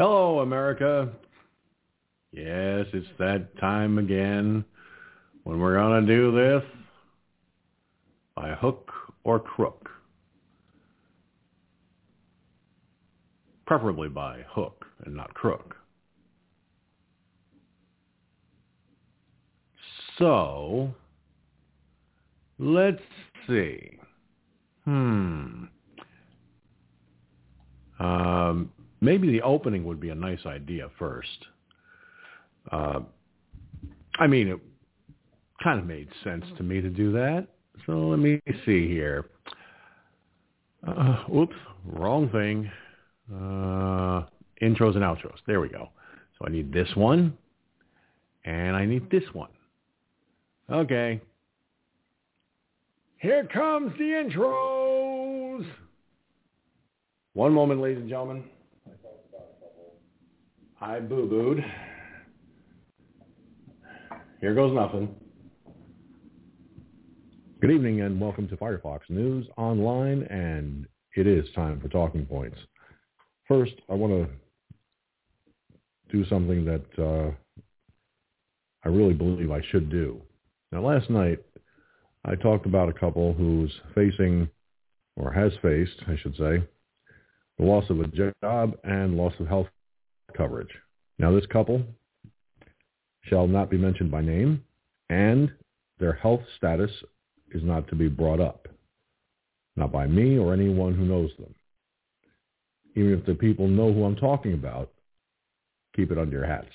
Hello, America. Yes, it's that time again when we're going to do this by hook or crook. Preferably by hook and not crook. So, let's see. Hmm. Um, maybe the opening would be a nice idea first. Uh, I mean, it kind of made sense to me to do that. So let me see here. Uh, oops, wrong thing. Uh, intros and outros. There we go. So I need this one, and I need this one. Okay. Here comes the intros. One moment, ladies and gentlemen. I boo-booed. Here goes nothing. Good evening and welcome to Firefox News Online, and it is time for Talking Points. First, I want to do something that uh, I really believe I should do. Now, last night, I talked about a couple who's facing, or has faced, I should say, the loss of a job and loss of health coverage. Now, this couple shall not be mentioned by name, and their health status is not to be brought up, not by me or anyone who knows them. Even if the people know who I'm talking about, keep it under your hats.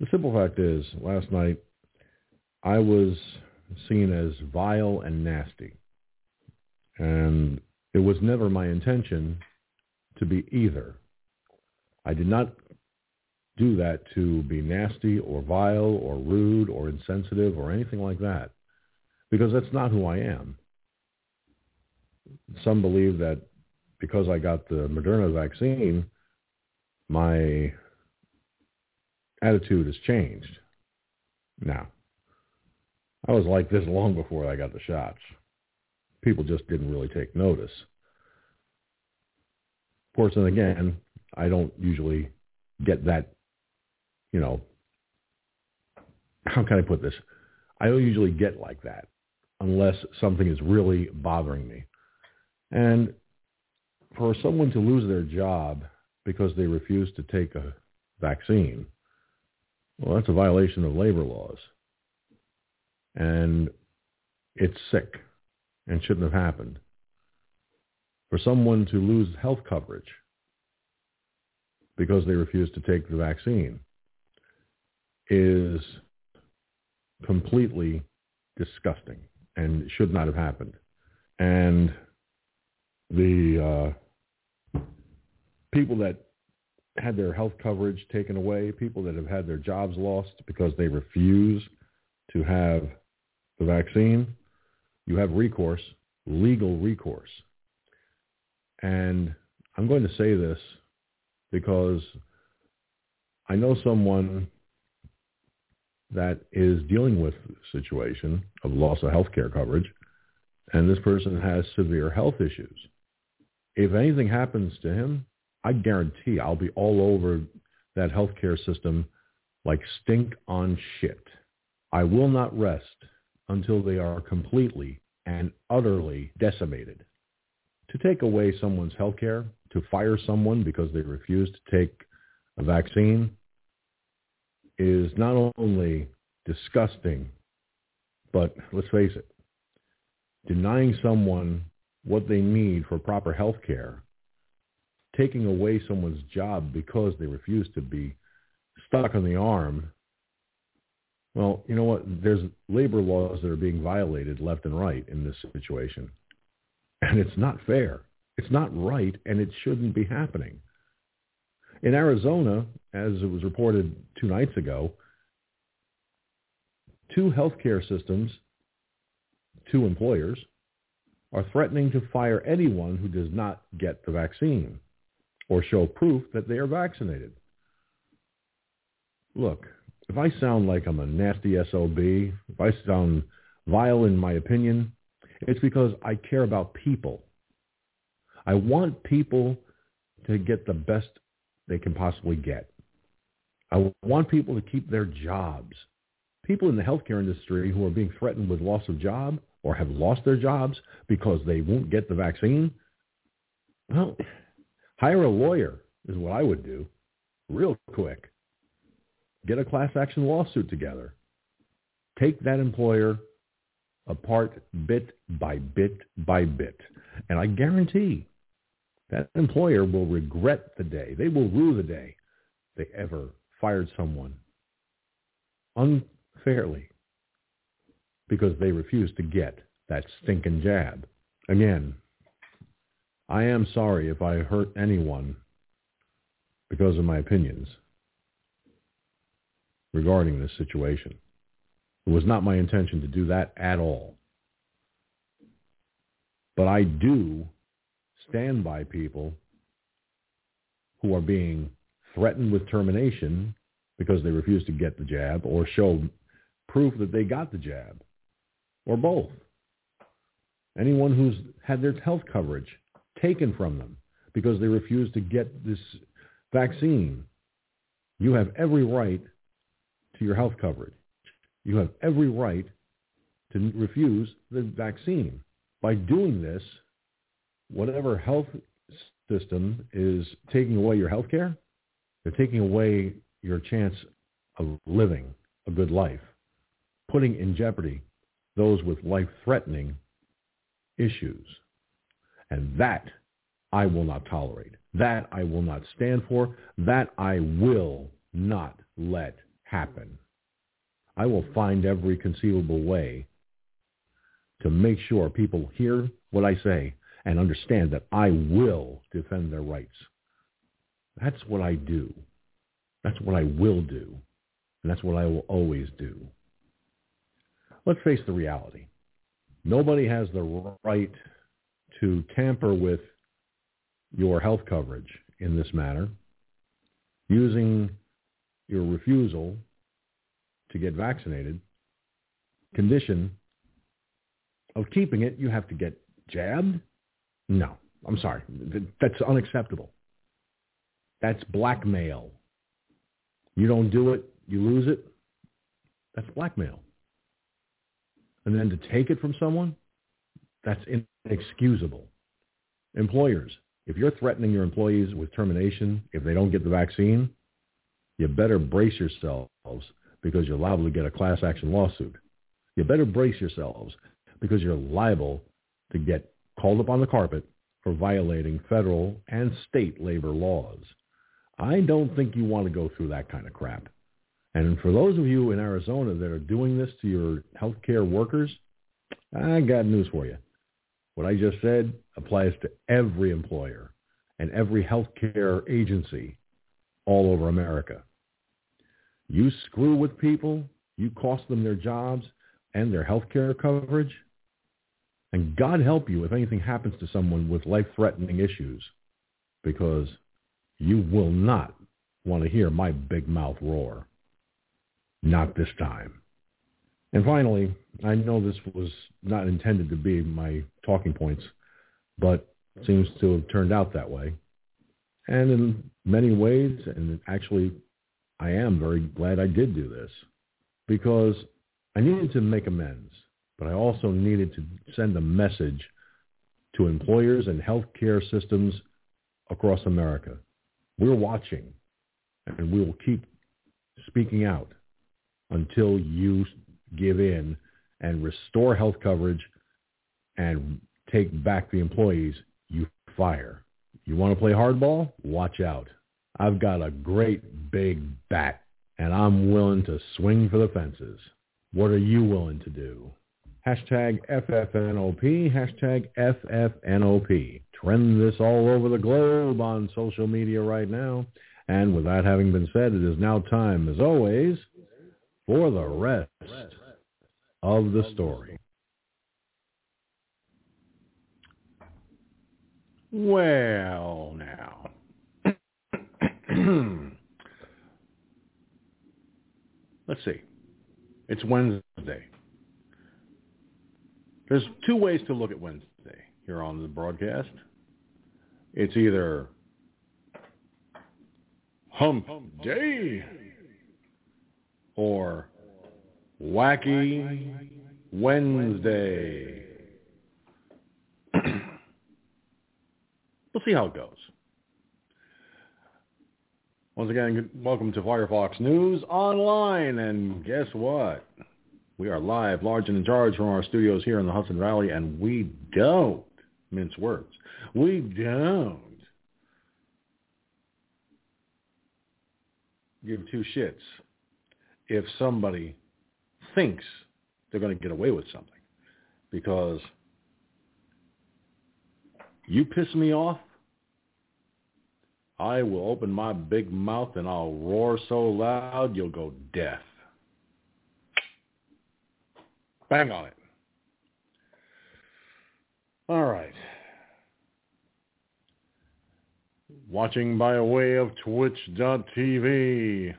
The simple fact is, last night, I was seen as vile and nasty. And it was never my intention to be either. I did not do that to be nasty or vile or rude or insensitive or anything like that because that's not who I am. Some believe that because I got the Moderna vaccine, my attitude has changed. Now, I was like this long before I got the shots. People just didn't really take notice. Of course, and again, I don't usually get that, you know, how can I put this? I don't usually get like that unless something is really bothering me. And for someone to lose their job because they refuse to take a vaccine, well, that's a violation of labor laws. And it's sick and shouldn't have happened. For someone to lose health coverage because they refuse to take the vaccine is completely disgusting and should not have happened. And the uh, people that had their health coverage taken away, people that have had their jobs lost because they refuse to have the vaccine, you have recourse, legal recourse. And I'm going to say this because I know someone that is dealing with a situation of loss of health care coverage, and this person has severe health issues. If anything happens to him, I guarantee I'll be all over that healthcare system like stink on shit. I will not rest until they are completely and utterly decimated. To take away someone's health care, to fire someone because they refuse to take a vaccine is not only disgusting, but let's face it, denying someone what they need for proper health care, taking away someone's job because they refuse to be stuck on the arm, well, you know what? There's labor laws that are being violated left and right in this situation. And it's not fair. It's not right, and it shouldn't be happening. In Arizona, as it was reported two nights ago, two healthcare systems, two employers, are threatening to fire anyone who does not get the vaccine or show proof that they are vaccinated. Look, if I sound like I'm a nasty SOB, if I sound vile in my opinion, it's because I care about people. I want people to get the best they can possibly get. I want people to keep their jobs. People in the healthcare industry who are being threatened with loss of job or have lost their jobs because they won't get the vaccine, well, hire a lawyer is what I would do real quick. Get a class action lawsuit together. Take that employer apart bit by bit by bit. And I guarantee that employer will regret the day, they will rue the day they ever fired someone unfairly because they refused to get that stinking jab. Again, I am sorry if I hurt anyone because of my opinions regarding this situation. It was not my intention to do that at all. But I do stand by people who are being threatened with termination because they refuse to get the jab or show proof that they got the jab or both. Anyone who's had their health coverage taken from them because they refuse to get this vaccine, you have every right to your health coverage. You have every right to refuse the vaccine. By doing this, whatever health system is taking away your health care, they're taking away your chance of living a good life, putting in jeopardy those with life-threatening issues. And that I will not tolerate. That I will not stand for. That I will not let happen. I will find every conceivable way to make sure people hear what I say and understand that I will defend their rights. That's what I do. That's what I will do. And that's what I will always do. Let's face the reality. Nobody has the right to tamper with your health coverage in this matter using your refusal to get vaccinated condition of keeping it, you have to get jabbed? No, I'm sorry. That's unacceptable. That's blackmail. You don't do it, you lose it. That's blackmail. And then to take it from someone, that's inexcusable. Employers, if you're threatening your employees with termination if they don't get the vaccine, you better brace yourselves because you're liable to get a class action lawsuit. You better brace yourselves because you're liable to get called up on the carpet for violating federal and state labor laws. I don't think you want to go through that kind of crap. And for those of you in Arizona that are doing this to your healthcare workers, I got news for you. What I just said applies to every employer and every healthcare agency all over America. You screw with people, you cost them their jobs and their health care coverage, and God help you if anything happens to someone with life-threatening issues, because you will not want to hear my big mouth roar. Not this time. And finally, I know this was not intended to be my talking points, but seems to have turned out that way. And in many ways, and actually I am very glad I did do this because I needed to make amends but I also needed to send a message to employers and healthcare systems across America. We're watching, and we will keep speaking out until you give in and restore health coverage and take back the employees you fire. You want to play hardball? Watch out. I've got a great big bat, and I'm willing to swing for the fences. What are you willing to do? Hashtag FFNOP, hashtag FFNOP. Trend this all over the globe on social media right now. And with that having been said, it is now time, as always, for the rest of the story. Well, now. Let's see. It's Wednesday. There's two ways to look at Wednesday here on the broadcast. It's either Hump Day or Wacky Wednesday. we'll see how it goes. Once again, welcome to Firefox News Online. And guess what? We are live, large and in charge from our studios here in the Hudson Valley, and we don't mince words. We don't give two shits if somebody thinks they're going to get away with something. Because you piss me off, I will open my big mouth and I'll roar so loud you'll go deaf. Bang on it. All right. Watching by way of twitch.tv.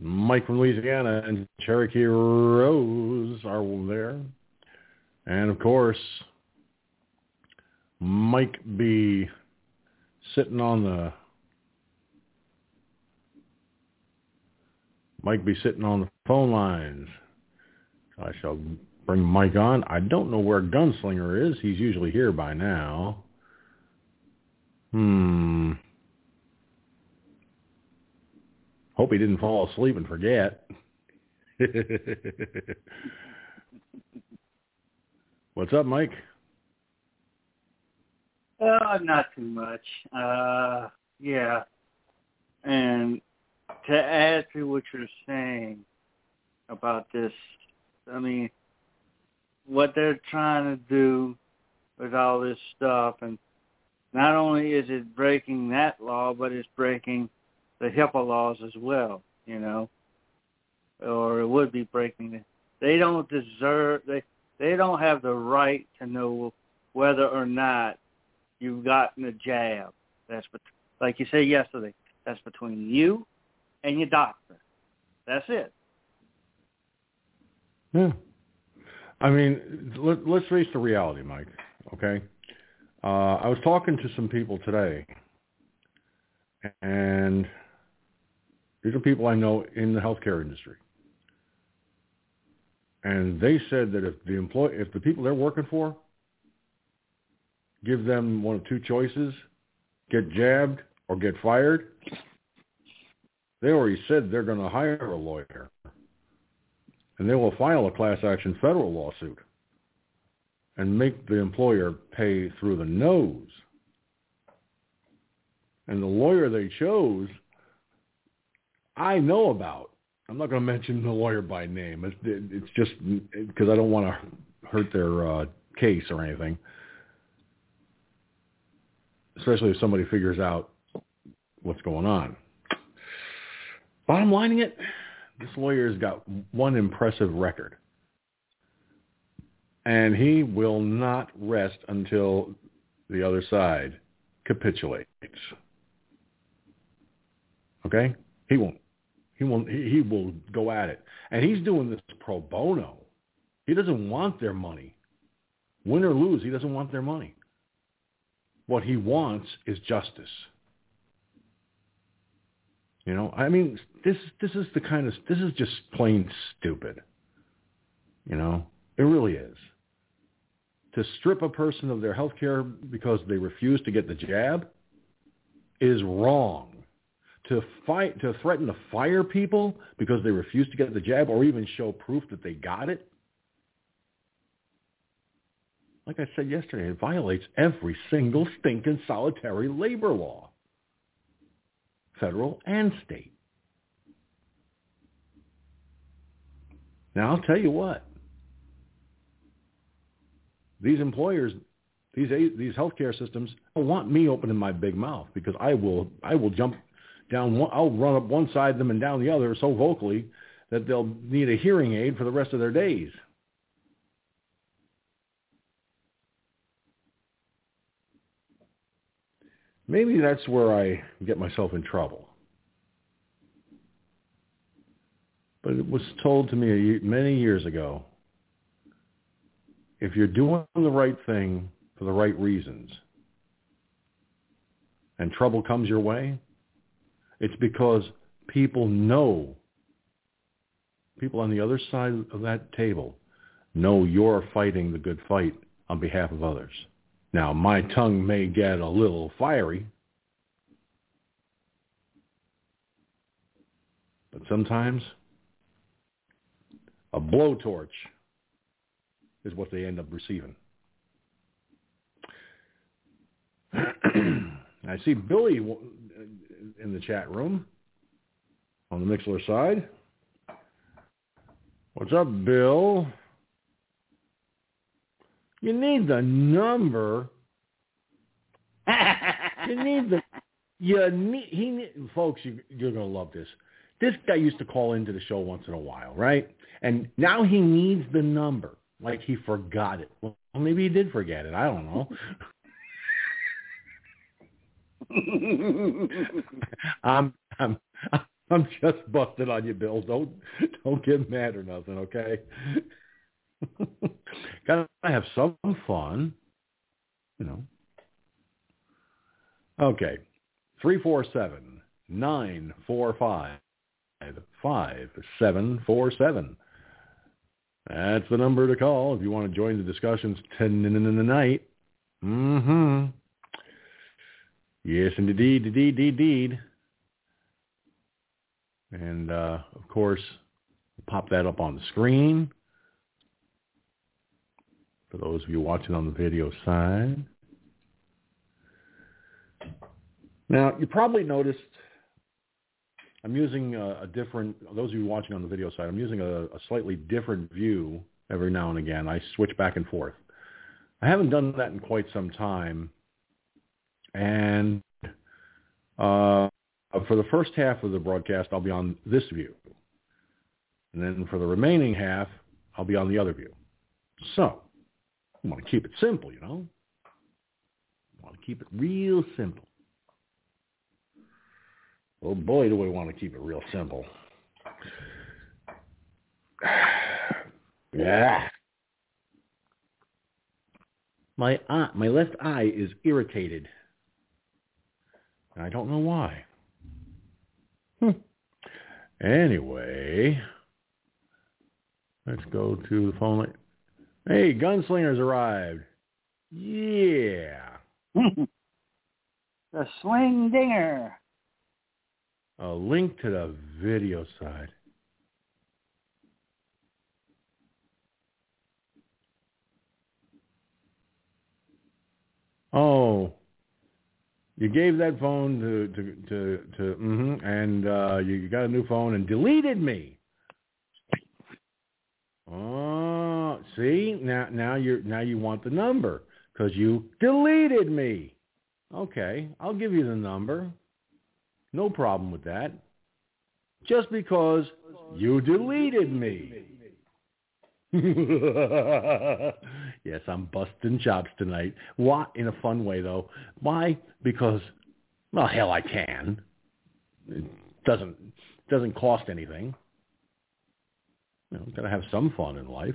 Mike from Louisiana and Cherokee Rose are there. And of course, Mike be sitting on the Mike be sitting on the phone lines. I shall bring Mike on. I don't know where Gunslinger is. He's usually here by now. Hmm. Hope he didn't fall asleep and forget. What's up, Mike? Uh, not too much. Uh, yeah. And to add to what you're saying about this, I mean, what they're trying to do with all this stuff, and not only is it breaking that law, but it's breaking the HIPAA laws as well, you know, or it would be breaking it. They don't deserve, they, they don't have the right to know whether or not you've gotten a jab. That's bet- like you said yesterday. That's between you and your doctor. That's it. Yeah. I mean, let, let's face the reality, Mike. Okay. Uh, I was talking to some people today, and these are people I know in the healthcare industry, and they said that if the employee, if the people they're working for give them one of two choices, get jabbed or get fired, they already said they're going to hire a lawyer. And they will file a class action federal lawsuit and make the employer pay through the nose. And the lawyer they chose, I know about. I'm not going to mention the lawyer by name. It's, it's just because I don't want to hurt their uh, case or anything especially if somebody figures out what's going on. Bottom lining it, this lawyer's got one impressive record. And he will not rest until the other side capitulates. Okay? He won't. He won't. He, he will go at it. And he's doing this pro bono. He doesn't want their money. Win or lose, he doesn't want their money. What he wants is justice. You know, I mean, this this is the kind of this is just plain stupid. You know, it really is. To strip a person of their health care because they refuse to get the jab is wrong. To fight to threaten to fire people because they refuse to get the jab or even show proof that they got it like I said yesterday, it violates every single stinking solitary labor law, federal and state. Now I'll tell you what, these employers, these these healthcare systems don't want me opening my big mouth because I will I will jump down one, I'll run up one side of them and down the other so vocally that they'll need a hearing aid for the rest of their days. Maybe that's where I get myself in trouble. But it was told to me many years ago, if you're doing the right thing for the right reasons and trouble comes your way, It's because people know, people on the other side of that table know you're fighting the good fight on behalf of others. Now, my tongue may get a little fiery, but sometimes a blowtorch is what they end up receiving. I see Billy in the chat room on the Mixlr side. What's up, Bill? You need the number. you need the. You need. He need, folks. You, you're gonna love this. This guy used to call into the show once in a while, right? And now he needs the number, like he forgot it. Well, maybe he did forget it. I don't know. I'm I'm I'm just busting on you, Bill. Don't don't get mad or nothing, okay? Gotta have some fun, you know. Okay, three four seven nine four five five seven four seven. That's the number to call if you want to join the discussions tonight. Mm-hmm. Yes, indeed, indeed, indeed. And uh, of course, pop that up on the screen for those of you watching on the video side. Now, you probably noticed I'm using a, a, different, those of you watching on the video side, I'm using a, a, slightly different view every now and again. I switch back and forth. I haven't done that in quite some time. And uh, for the first half of the broadcast, I'll be on this view. And then for the remaining half, I'll be on the other view. So, I want to keep it simple, you know? I want to keep it real simple. Oh boy, do we want to keep it real simple. yeah. My eye, my left eye is irritated. I don't know why. Hmm. Anyway, let's go to the phone. Hey, Gunslingers arrived. Yeah. the Sling Dinger. A link to the video side. Oh, you gave that phone to to to, to mm-hmm, and uh, you got a new phone and deleted me. Oh, see now now you're now you want the number because you deleted me. Okay, I'll give you the number. No problem with that. Just because you deleted me. yes, I'm busting jobs tonight. Why? In a fun way, though. Why? Because, well, hell, I can. It doesn't doesn't cost anything. You know, gotta have some fun in life.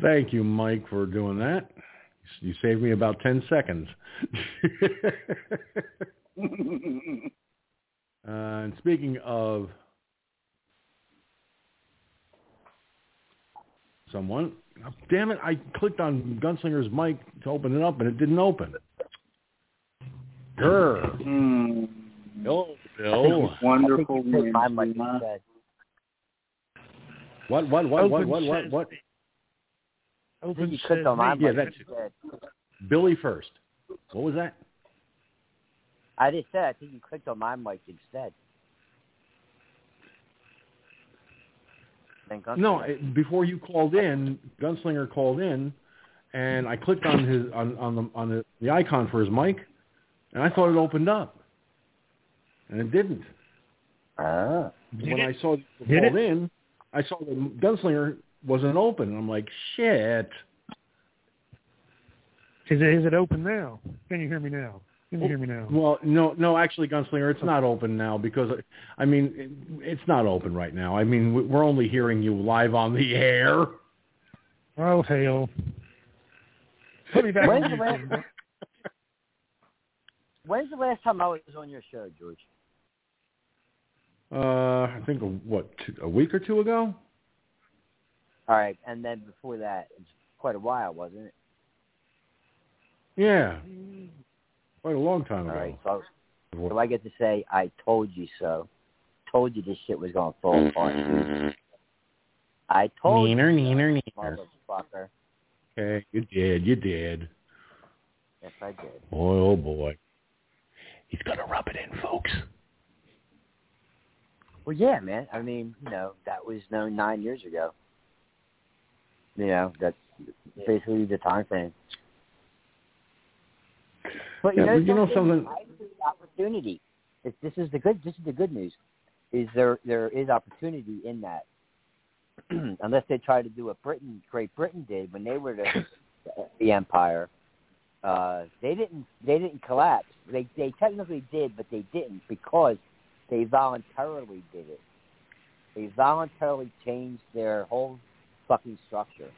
Thank you, Mike, for doing that. You saved me about ten seconds. uh, and speaking of someone. Oh, damn it, I clicked on Gunslinger's mic to open it up and it didn't open. Grr. Mm. Hello, Bill. Wonderful. My mic instead. What, what, what, what, what, what, what? Open you clicked on my yeah, mic that's. Billy first. What was that? I just said I think you clicked on my mic instead. No, before you called in, Gunslinger called in, and I clicked on his on on the on the, the icon for his mic, and I thought it opened up, and it didn't. Ah. When Did I saw you called in, I saw the Gunslinger wasn't open, and I'm like, shit. Is it is it open now? Can you hear me now? Can you hear me now? Well, no, no, actually, Gunslinger, it's not open now because, I mean, it, it's not open right now. I mean, we- we're only hearing you live on the air. Oh hell! Put me back When's on the last- when's the last time I was on your show, George? Uh, I think a, what two, a week or two ago. All right, and then before that, it's quite a while, wasn't it? Yeah, quite a long time All ago. right, so, so I get to say, I told you so. Told you this shit was gonna fall apart. I told Neener, you, neener, neener. motherfucker. Okay, you did, you did. Yes, I did. Boy, oh boy. He's gonna rub it in, folks. Well, yeah, man. I mean, you know, that was known nine years ago. You know, that's basically the time frame. But you Yeah, know, but you know something- opportunity. If this is the good. This is the good news. Is there there is opportunity in that? Unless they try to do what Britain, Great Britain did when they were the, the empire, uh, they didn't they didn't collapse. They they technically did, but they didn't because they voluntarily did it. They voluntarily changed their whole fucking structure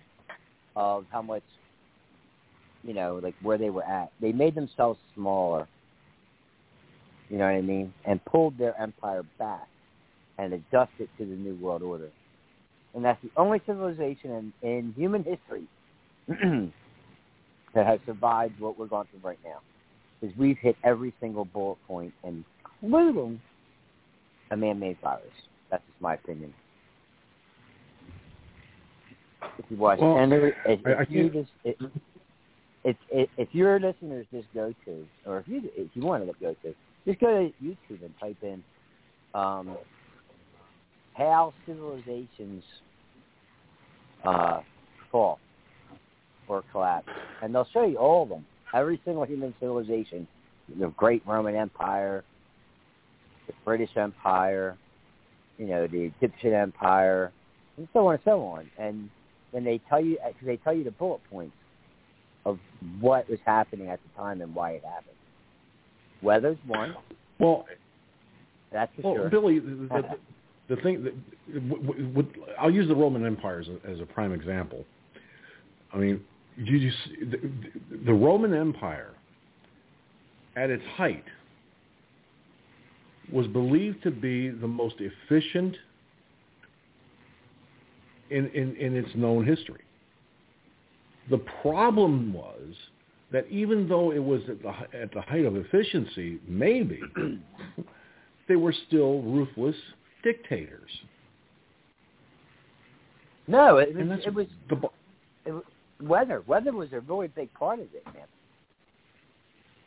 of how much, you know, like where they were at. They made themselves smaller. You know what I mean? And pulled their empire back and adjusted to the new world order. And that's the only civilization in, in human history that has survived what we're going through right now. Because we've hit every single bullet point, including a man-made virus. That's just my opinion. If you watch, Well, if, I- I if you just, if, if, if if your listeners just go to, or if you if you want to go to, just go to YouTube and type in um, how civilizations uh, fall or collapse, and they'll show you all of them. Every single human civilization, the Great Roman Empire, the British Empire, you know, the Egyptian Empire, and so on and so on. And then they tell you, cause they tell you the bullet points of what was happening at the time and why it happened. Weather's one, Well, that's for well, sure. Billy, the, the, the thing that w- w- w- I'll use the Roman Empire as a, as a prime example. I mean, you just the, the Roman Empire at its height was believed to be the most efficient in, in, in its known history. The problem was that even though it was at the, at the height of efficiency, maybe, they were still ruthless dictators. no, it was, it was the, it was weather. Weather was a really big part of it, man.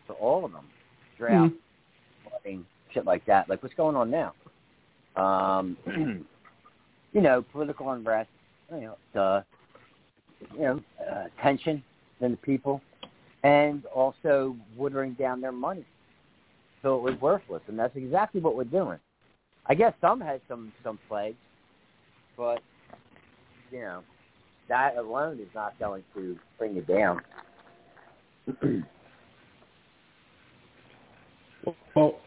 For all of them, drought, mm-hmm. flooding, shit like that. Like what's going on now? Um, you know, political unrest. You know, the you know uh, tension in the people, and also watering down their money, so it was worthless. And that's exactly what we're doing. I guess some had some some plagues, but you know that alone is not going to bring it down. well,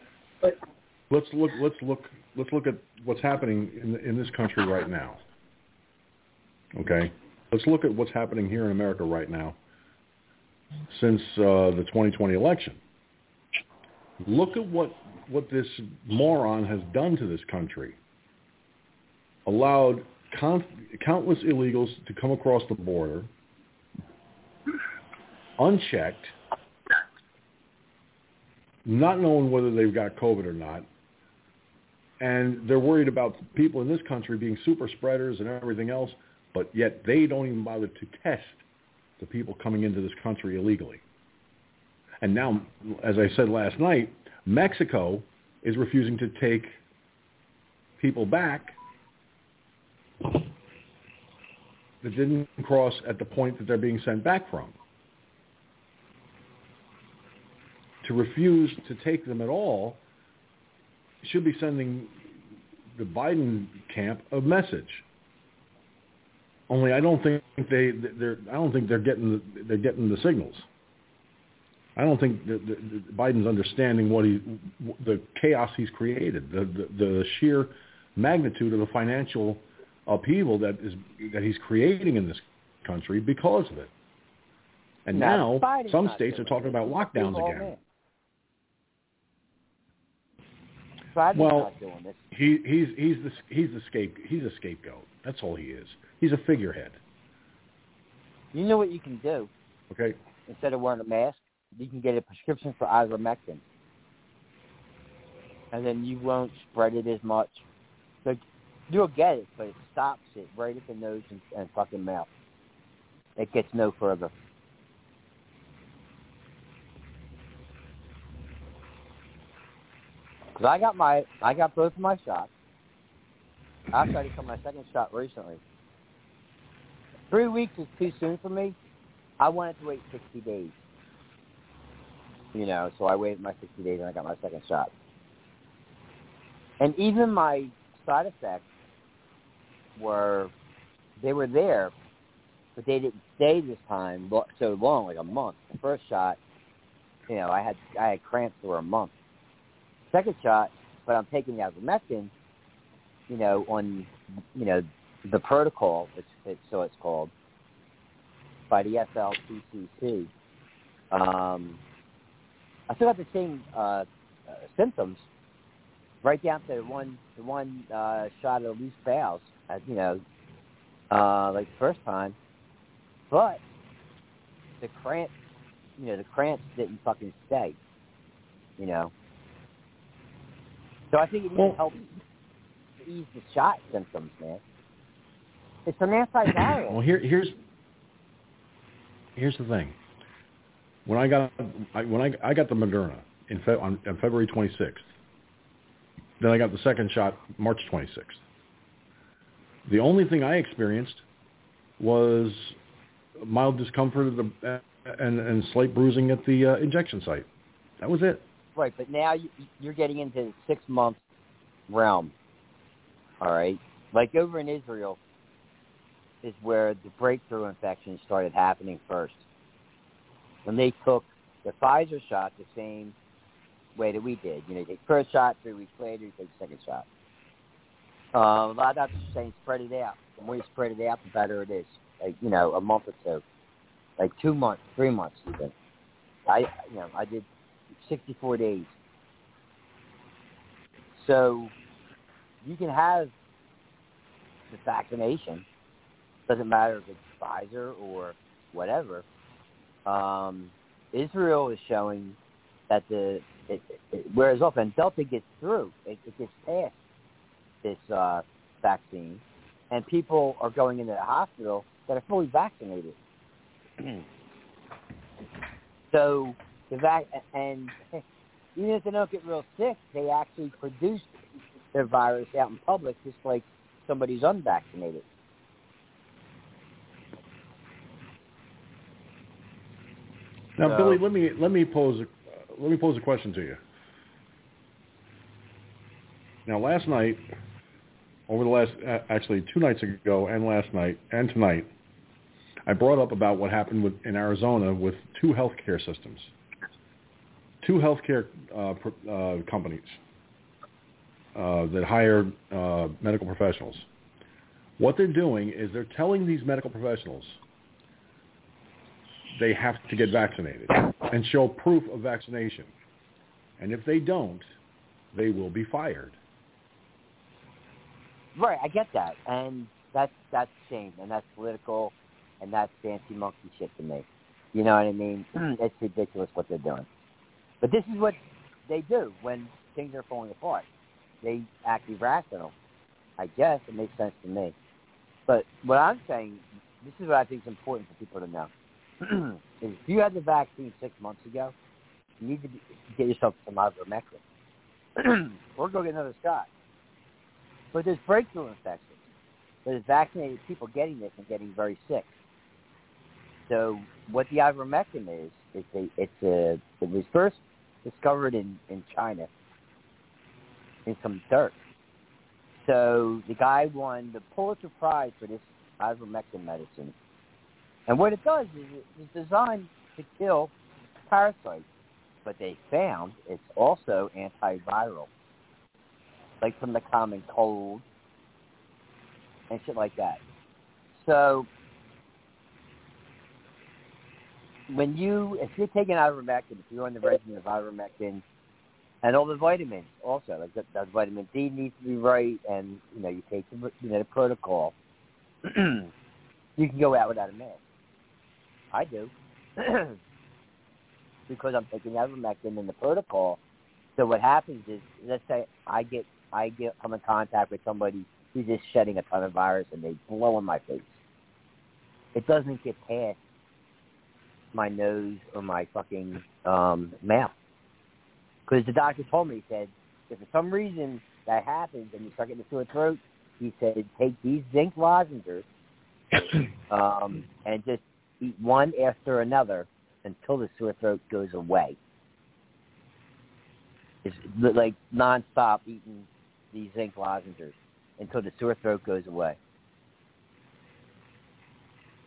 let's look. Let's look. Let's look at what's happening in in this country right now. Okay, let's look at what's happening here in America right now since uh, the 2020 election. Look at what what this moron has done to this country. Allowed countless illegals to come across the border unchecked, not knowing whether they've got COVID or not, and they're worried about people in this country being super spreaders and everything else, but yet they don't even bother to test the people coming into this country illegally. And now, as I said last night, Mexico is refusing to take people back that didn't cross at the point that they're being sent back from. To refuse to take them at all should be sending the Biden camp a message. Only I don't think they they're I don't think they're getting the, they're getting the signals. I don't think that that- Biden's understanding what he the chaos he's created, the, the the sheer magnitude of the financial upheaval that is that he's creating in this country because of it. And Now, now Biden's some states are talking about lockdowns again. man. To Well- stop doing this. He he's he's the he's the scape he's a scapegoat. That's all he is. He's a figurehead. You know what you can do Okay. instead of wearing a mask? You can get a prescription for ivermectin, and then you won't spread it as much. So you'll get it, but it stops it right at the nose and, and fucking mouth. It gets no further. Cause I got my, I got both of my shots. Actually, I just got my second shot recently. Three weeks is too soon for me. I wanted to wait 60 days. You know, so I waited my 60 days and I got my second shot. And even my side effects were, they were there, but they didn't stay this time so long, like a month. The first shot, you know, I had I had cramps for a month. Second shot, but I'm taking the ivermectin, you know, on, you know, the protocol, it's, it's so it's called, by the FLCCC. Um, I still have the same uh, uh, symptoms, right down to the one the one uh, shot of loose bowels, uh, you know, uh, like the first time, but the cramps, you know, the cramps didn't fucking stay, you know. So I think it even Well- helps ease the shot symptoms, man. It's an antiviral. Well, here here's here's the thing. When I got I, when I I got the Moderna in Fe, on, on February 26th. Then I got the second shot March 26th. The only thing I experienced was mild discomfort the, and and slight bruising at the uh, injection site. That was it. Right, but now you, you're getting into six month realm. All right, like over in Israel is where the breakthrough infections started happening first. When they took the Pfizer shot the same way that we did, you know, you take first shot, three weeks later, you take the second shot. Um, a lot of doctors are saying spread it out. The more you spread it out, the better it is. Like you know, a month or two, like two months, three months even. I, you know, I did 64 days. So you can have the vaccination. Doesn't matter if it's Pfizer or whatever. Um, Israel is showing that the it, it wears off and Delta gets through. It, it gets past this uh, vaccine, and people are going into the hospital that are fully vaccinated. so the vac and even if they don't get real sick, they actually produce their virus out in public, just like somebody's unvaccinated. Now, So- Billy, let me let me pose a, let me pose a question to you. Now, last night, over the last uh, actually two nights ago, and last night and tonight, I brought up about what happened with, in Arizona with two healthcare systems, two healthcare uh, uh, companies uh, that hire uh, medical professionals. What they're doing is they're telling these medical professionals they have to get vaccinated and show proof of vaccination. And if they don't, they will be fired. Right, I get that, and that's that's shame, and that's political, and that's fancy monkey shit to me. You know what I mean? it's ridiculous what they're doing. But this is what they do when things are falling apart. They act irrational. I guess it makes sense to me. But what I'm saying, this is what I think is important for people to know. if you had the vaccine six months ago, you need to get yourself some ivermectin, or go get another shot. But there's breakthrough infections. There's vaccinated people getting this and getting very sick. So what the ivermectin is, it's a, it's a, it was first discovered in, in China in some dirt. So the guy won the Pulitzer Prize for this ivermectin medicine. And what it does is it's designed to kill parasites, but they found it's also antiviral, like from the common cold and shit like that. So when you, if you're taking ivermectin, if you're on the regimen of ivermectin and all the vitamins also. Like the, the vitamin D needs to be right, and you know you take the you know the protocol. you can go out without a mask. I do because I'm taking ivermectin in the protocol. So what happens is, let's say I get I get come in contact with somebody who's just shedding a ton of virus and they blow in my face. It doesn't get past my nose or my fucking um, mouth. Because the doctor told me, he said, if for some reason that happens and you start getting a sore throat, he said, take these zinc lozenges um, and just eat one after another until the sore throat goes away. It's like nonstop eating these zinc lozenges until the sore throat goes away.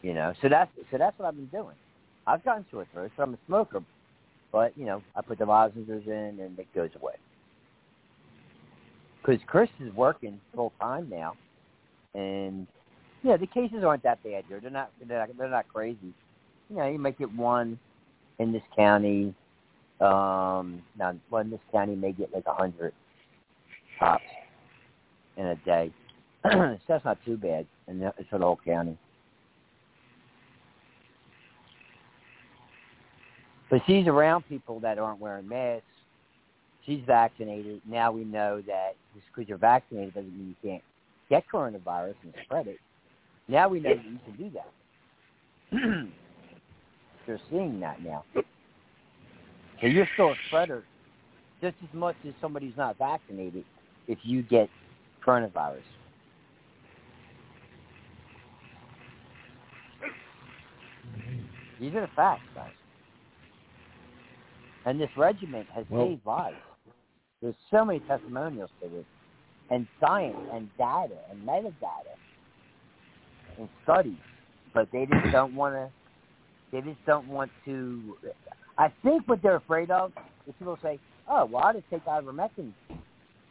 You know, so that's so that's what I've been doing. I've gotten sore throats. I'm a smoker, but you know, I put the lozenges in and it goes away. Because Chris is working full time now, and yeah, the cases aren't that bad here. They're not. They're not, they're not crazy. You know, you might get one in this county. Um, now, one in this county may get like a hundred tops in a day. so that's not too bad, and it's for the whole county. But she's around people that aren't wearing masks. She's vaccinated. Now we know that just because you're vaccinated doesn't mean you can't get coronavirus and spread it. Now we know that you can do that. They're seeing that now. So you're still a spreader just as much as somebody who's not vaccinated if you get coronavirus. These are the facts, guys. And this regiment has well, saved lives. There's so many testimonials to this, and science, and data, and metadata, and studies, but they just don't want to. They just don't want to. I think what they're afraid of is people say, "Oh, well, I'll just take ivermectin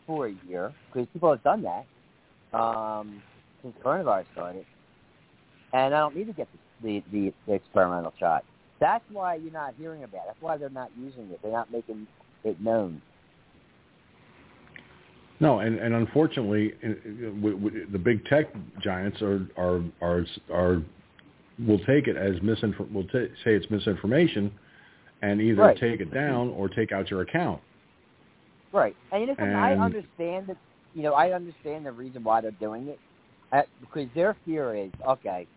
for a year," because people have done that um, since coronavirus started, and I don't need to get the, the, the experimental shot. That's why you're not hearing about it. That's why they're not using it. They're not making it known. No, and, and unfortunately, the big tech giants are are are are will take it as misinformation. Will t- say it's misinformation, and either right. take it down or take out your account. Right, and know, and, I understand that. You know, I understand the reason why they're doing it, uh, because their fear is okay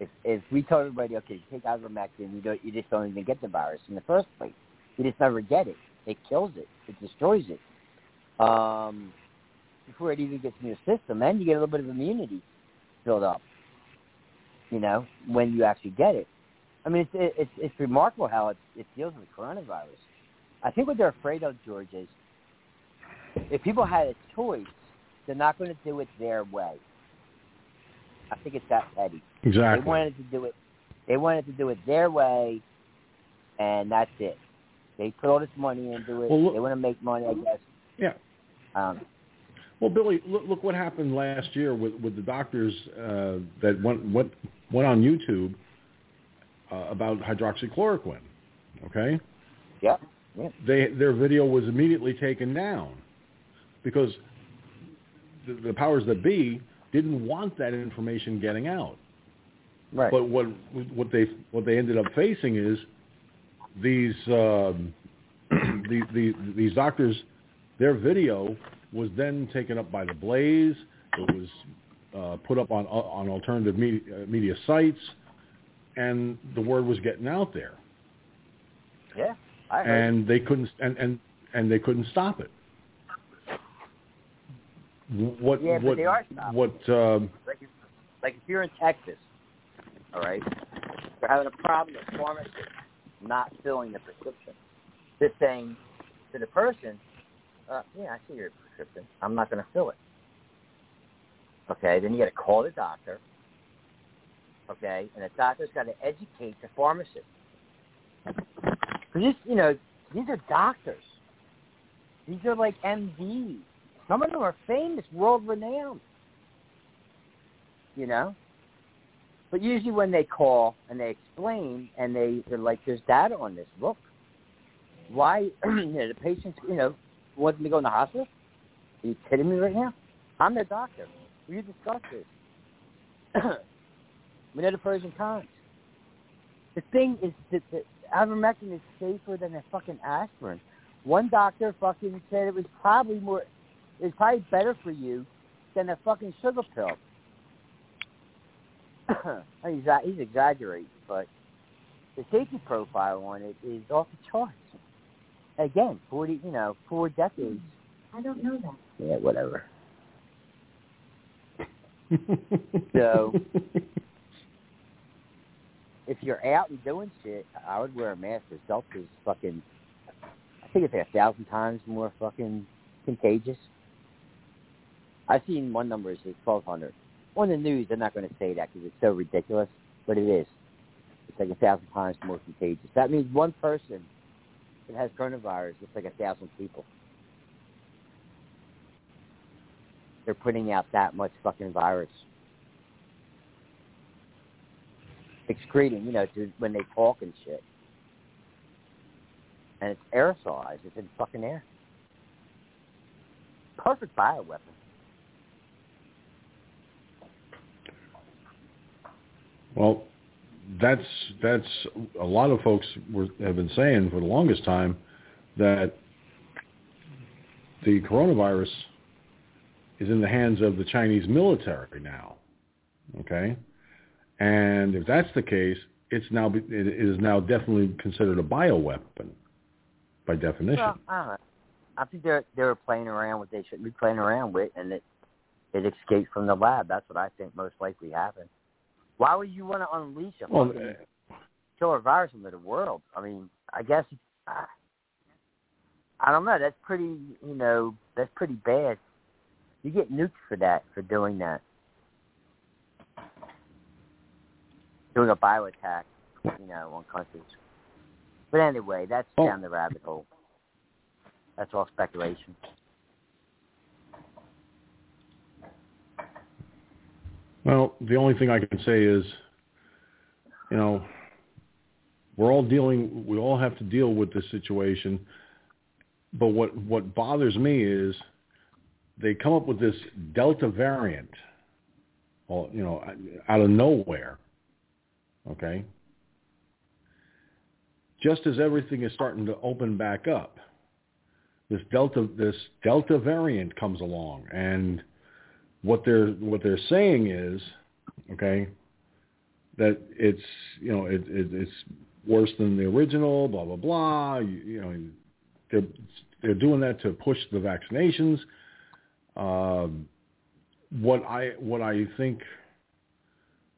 if if we told everybody, okay, take ivermectin, you don't, you just don't even get the virus in the first place. You just never get it. It kills it. It destroys it. Um, before it even gets in your system, and you get a little bit of immunity build up. You know, when you actually get it. I mean, it's it's it's remarkable how it it deals with coronavirus. I think what they're afraid of, George, is if people had a choice, they're not going to do it their way. I think it's that petty. Exactly. They wanted to do it. They wanted to do it their way, and that's it. They put all this money into it. Well, look, they want to make money, I guess. Yeah. Um, well, Billy, look, look what happened last year with with the doctors uh, that went went went on YouTube uh, about hydroxychloroquine. Okay. Yeah. Yeah. They their video was immediately taken down because the, the powers that be didn't want that information getting out. Right. But what what they what they ended up facing is these um, the, the, these doctors, their video was then taken up by the Blaze. It was uh, put up on on alternative media, uh, media sites, and the word was getting out there. Yeah, I heard. And they couldn't and and and they couldn't stop it. What yeah, what they are stopping. what um, like, if, like if you're in Texas, all right, you're having a problem with pharmacists not filling the prescription. Just saying to the person, uh, yeah, I see your prescription. I'm not going to fill it. Okay, then you got to call the doctor. Okay, and the doctor's got to educate the pharmacist. Because you know, these are doctors. These are like MDs. Some of them are famous, world renowned. You know? But usually when they call and they explain and they, they're like, there's data on this. Look. Why you know, the patients, you know, want them to go in the hospital? Are you kidding me right now? I'm their doctor. We discussed this. we know the pros and cons. The thing is that the ivermectin is safer than a fucking aspirin. One doctor fucking said it was probably more, it's probably better for you than a fucking sugar pill. he's, he's exaggerating, but the safety profile on it is off the charts. Again, forty, you know, four decades. I don't know that. Yeah, whatever. so, if you're out and doing shit, I would wear a mask. Because Delta's fucking, I think it's like a thousand times more fucking contagious. I've seen one number is twelve hundred. On the news, they're not going to say that because it's so ridiculous, but it is. It's like a thousand times more contagious. That means one person that has coronavirus, it's like a thousand people. They're putting out that much fucking virus. Excreting, you know, to, when they talk and shit. And it's aerosolized. It's in fucking air. Perfect bioweapon. Well, that's that's a lot of folks were, have been saying for the longest time that the coronavirus is in the hands of the Chinese military now. Okay, and if that's the case, it's now it is now definitely considered a bioweapon by definition. Well, know. I think they're they were playing around with they shouldn't be playing around with, and it it escaped from the lab. That's what I think most likely happened. Why would you want to unleash a Well, fucking killer virus into the world? I mean, I guess uh, I don't know. That's pretty, you know, that's pretty bad. You get nuked for that, for doing that, doing a bio attack, you know, on countries. But anyway, that's Oh. down the rabbit hole. That's all speculation. Well, the only thing I can say is, you know, we're all dealing. We all have to deal with this situation. But what what bothers me is they come up with this Delta variant, all you know, out of nowhere. Okay. Just as everything is starting to open back up, this Delta this Delta variant comes along and what they're what they're saying is, okay, that it's you know it, it it's worse than the original, blah blah blah. You, you know, they're they're doing that to push the vaccinations. Um, what I what I think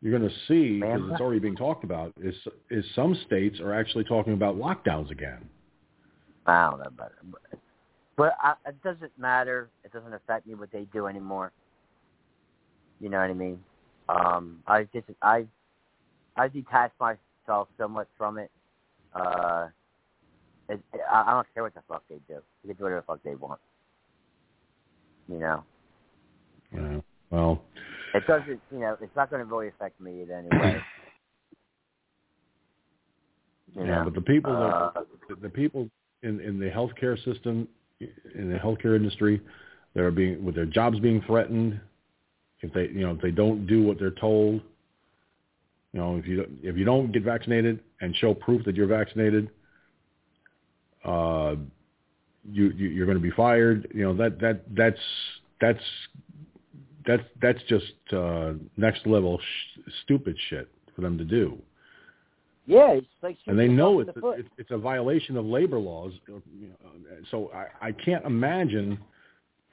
you're going to see because it's already being talked about is is some states are actually talking about lockdowns again. About but, but I, it doesn't matter. It doesn't affect me what they do anymore. You know what I mean? Um, I just I I detached myself so much from it. Uh, it, I, I don't care what the fuck they do. They can do whatever the fuck they want. You know, Yeah. Well, it doesn't. You know, it's not going to really affect me in any way. You yeah, know? but the people uh, the, the people in in the healthcare system in the healthcare industry that are being with their jobs being threatened if they you know if they don't do what they're told you know if you if you don't get vaccinated and show proof that you're vaccinated uh you, you you're going to be fired you know that that that's that's that's that's just uh next level sh- stupid shit for them to do yeah, it's like and they know it's the a, it's it's a violation of labor laws. you know, So I, I can't imagine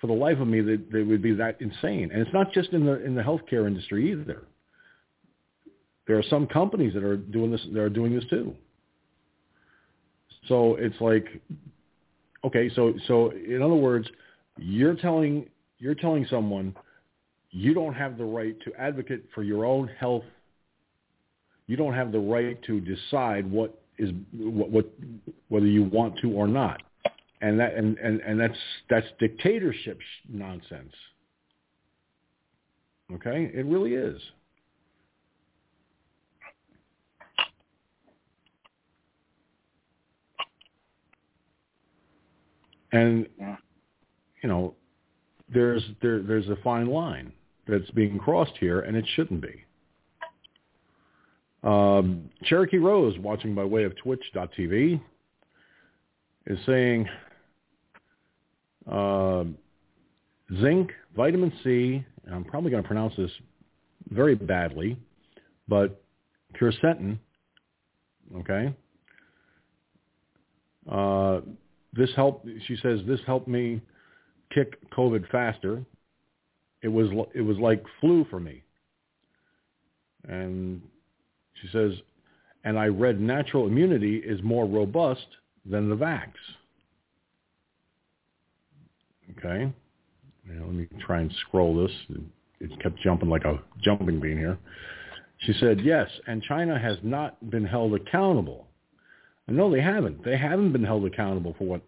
for the life of me that they would be that insane. And it's not just in the in the healthcare industry either. There are some companies that are doing this. That are doing this too. So it's like, okay, so so in other words, you're telling you're telling someone you don't have the right to advocate for your own health you don't have the right to decide what is what, what whether you want to or not and that and and, and that's that's dictatorship nonsense. Okay? It really is. And you know, there's there there's a fine line that's being crossed here, and it shouldn't be. Um, Cherokee Rose, watching by way of Twitch.tv, is saying uh, zinc, vitamin C, I'm probably going to pronounce this very badly, but quercetin, okay? Uh, this helped, she says, this helped me kick COVID faster. It was, it was like flu for me. And she says, and I read natural immunity is more robust than the vax. Okay. Now, let me try and scroll this. It kept jumping like a jumping bean here. She said, yes, and China has not been held accountable. And no, they haven't. They haven't been held accountable for what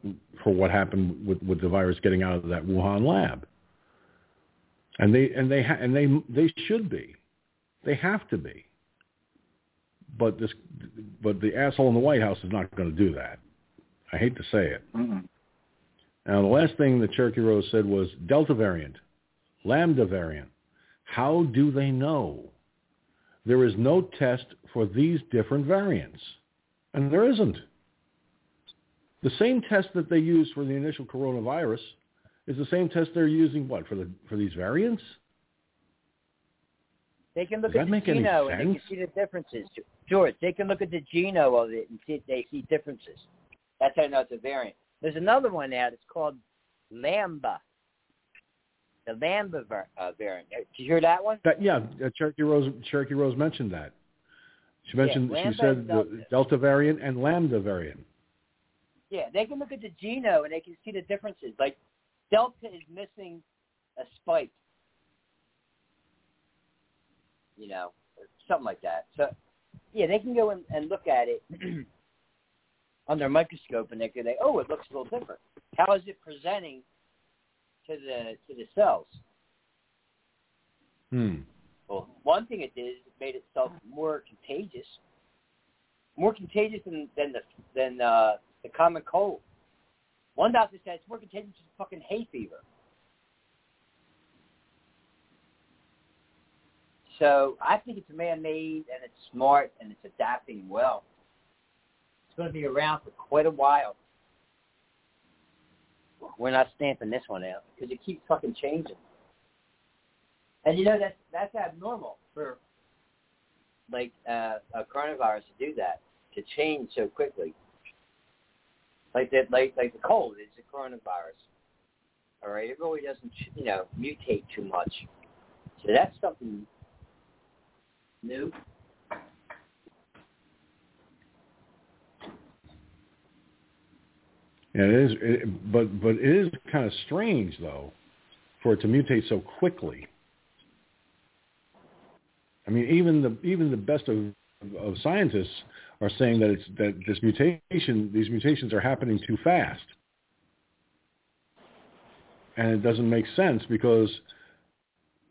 for what happened with, with the virus getting out of that Wuhan lab. And they and they ha- and they they should be. They have to be. But this but the asshole in the White House is not going to do that. I hate to say it. Mm-hmm. Now, the last thing that Cherokee Rose said was Delta variant, Lambda variant. How do they know? There is no test for these different variants. And there isn't. The same test that they used for the initial coronavirus is the same test they're using, what, for, the, for these variants? They can look Does at the genome and they can see the differences. George, they can look at the genome of it and see if they see differences. That's how I know it's a variant. There's another one out. It's called Lambda. The Lambda var- uh, variant. Uh, Did you hear that one? That, yeah, uh, Cherokee Rose, Cherokee Rose mentioned that. She mentioned, Lambda she said and the Delta. Delta variant and Lambda variant. Yeah, they can look at the genome and they can see the differences. Like Delta is missing a spike. You know, something like that. So, yeah, they can go and, and look at it under a microscope and they can say, oh, it looks a little different. How is it presenting to the to the cells? Hmm. Well, one thing it did is it made itself more contagious, more contagious than than the than uh, the common cold. One doctor said it's more contagious than fucking hay fever. So I think it's man-made and it's smart and it's adapting well. Going to be around for quite a while. We're not stamping this one out because it keeps fucking changing. And you know that's that's abnormal for like uh, a coronavirus to do that to change so quickly. Like that, like like the cold is a coronavirus. All right, it really doesn't you know mutate too much. So that's something new. Yeah, it is, it, but but it is kind of strange though, for it to mutate so quickly. I mean, even the even the best of of scientists are saying that it's that this mutation, these mutations are happening too fast, and it doesn't make sense because,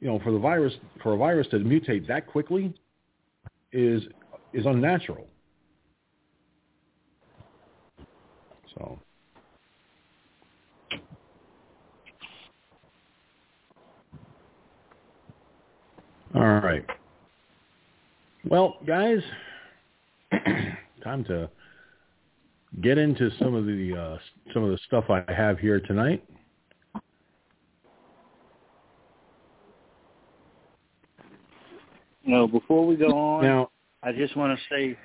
you know, for the virus for a virus to mutate that quickly is is unnatural. So. All right. Well, guys, time to get into some of the uh, some of the stuff I have here tonight. No, before we go on, Now, I just want to say,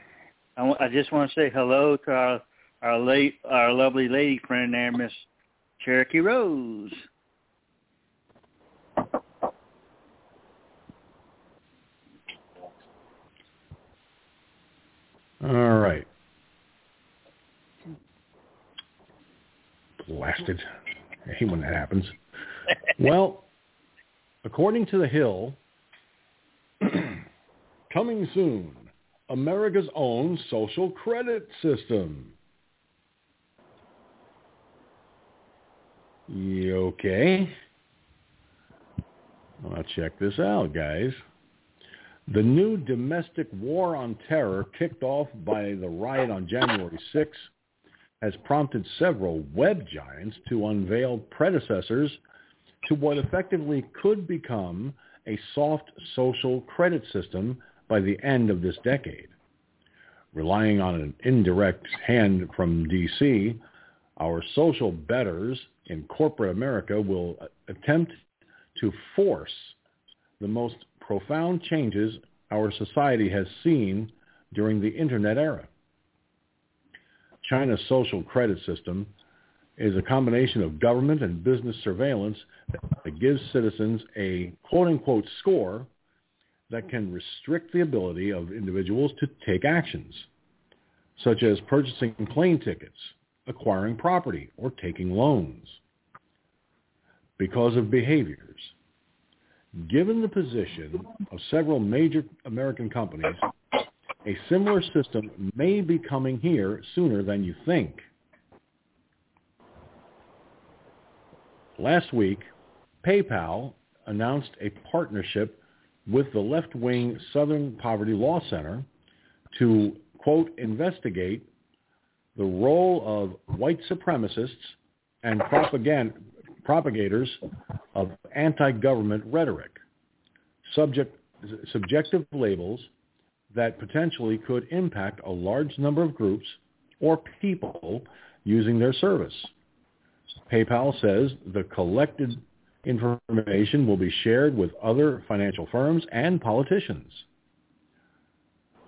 I, wa- I just want to say hello to our our late our lovely lady friend there, Miss Cherokee Rose. All right. Blasted. I hate when that happens. Well, according to The Hill, coming soon, America's own social credit system. You okay? Well, check this out, guys. The new domestic war on terror kicked off by the riot on January 6 has prompted several web giants to unveil predecessors to what effectively could become a soft social credit system by the end of this decade. Relying on an indirect hand from DC, our social betters in corporate America will attempt to force the most profound changes our society has seen during the Internet era. China's social credit system is a combination of government and business surveillance that gives citizens a quote-unquote score that can restrict the ability of individuals to take actions, such as purchasing plane tickets, acquiring property, or taking loans because of behaviors. Given the position of several major American companies, a similar system may be coming here sooner than you think. Last week, PayPal announced a partnership with the left-wing Southern Poverty Law Center to, quote, investigate the role of white supremacists and propagators of anti-government rhetoric, subject, subjective labels that potentially could impact a large number of groups or people using their service. PayPal says the collected information will be shared with other financial firms and politicians.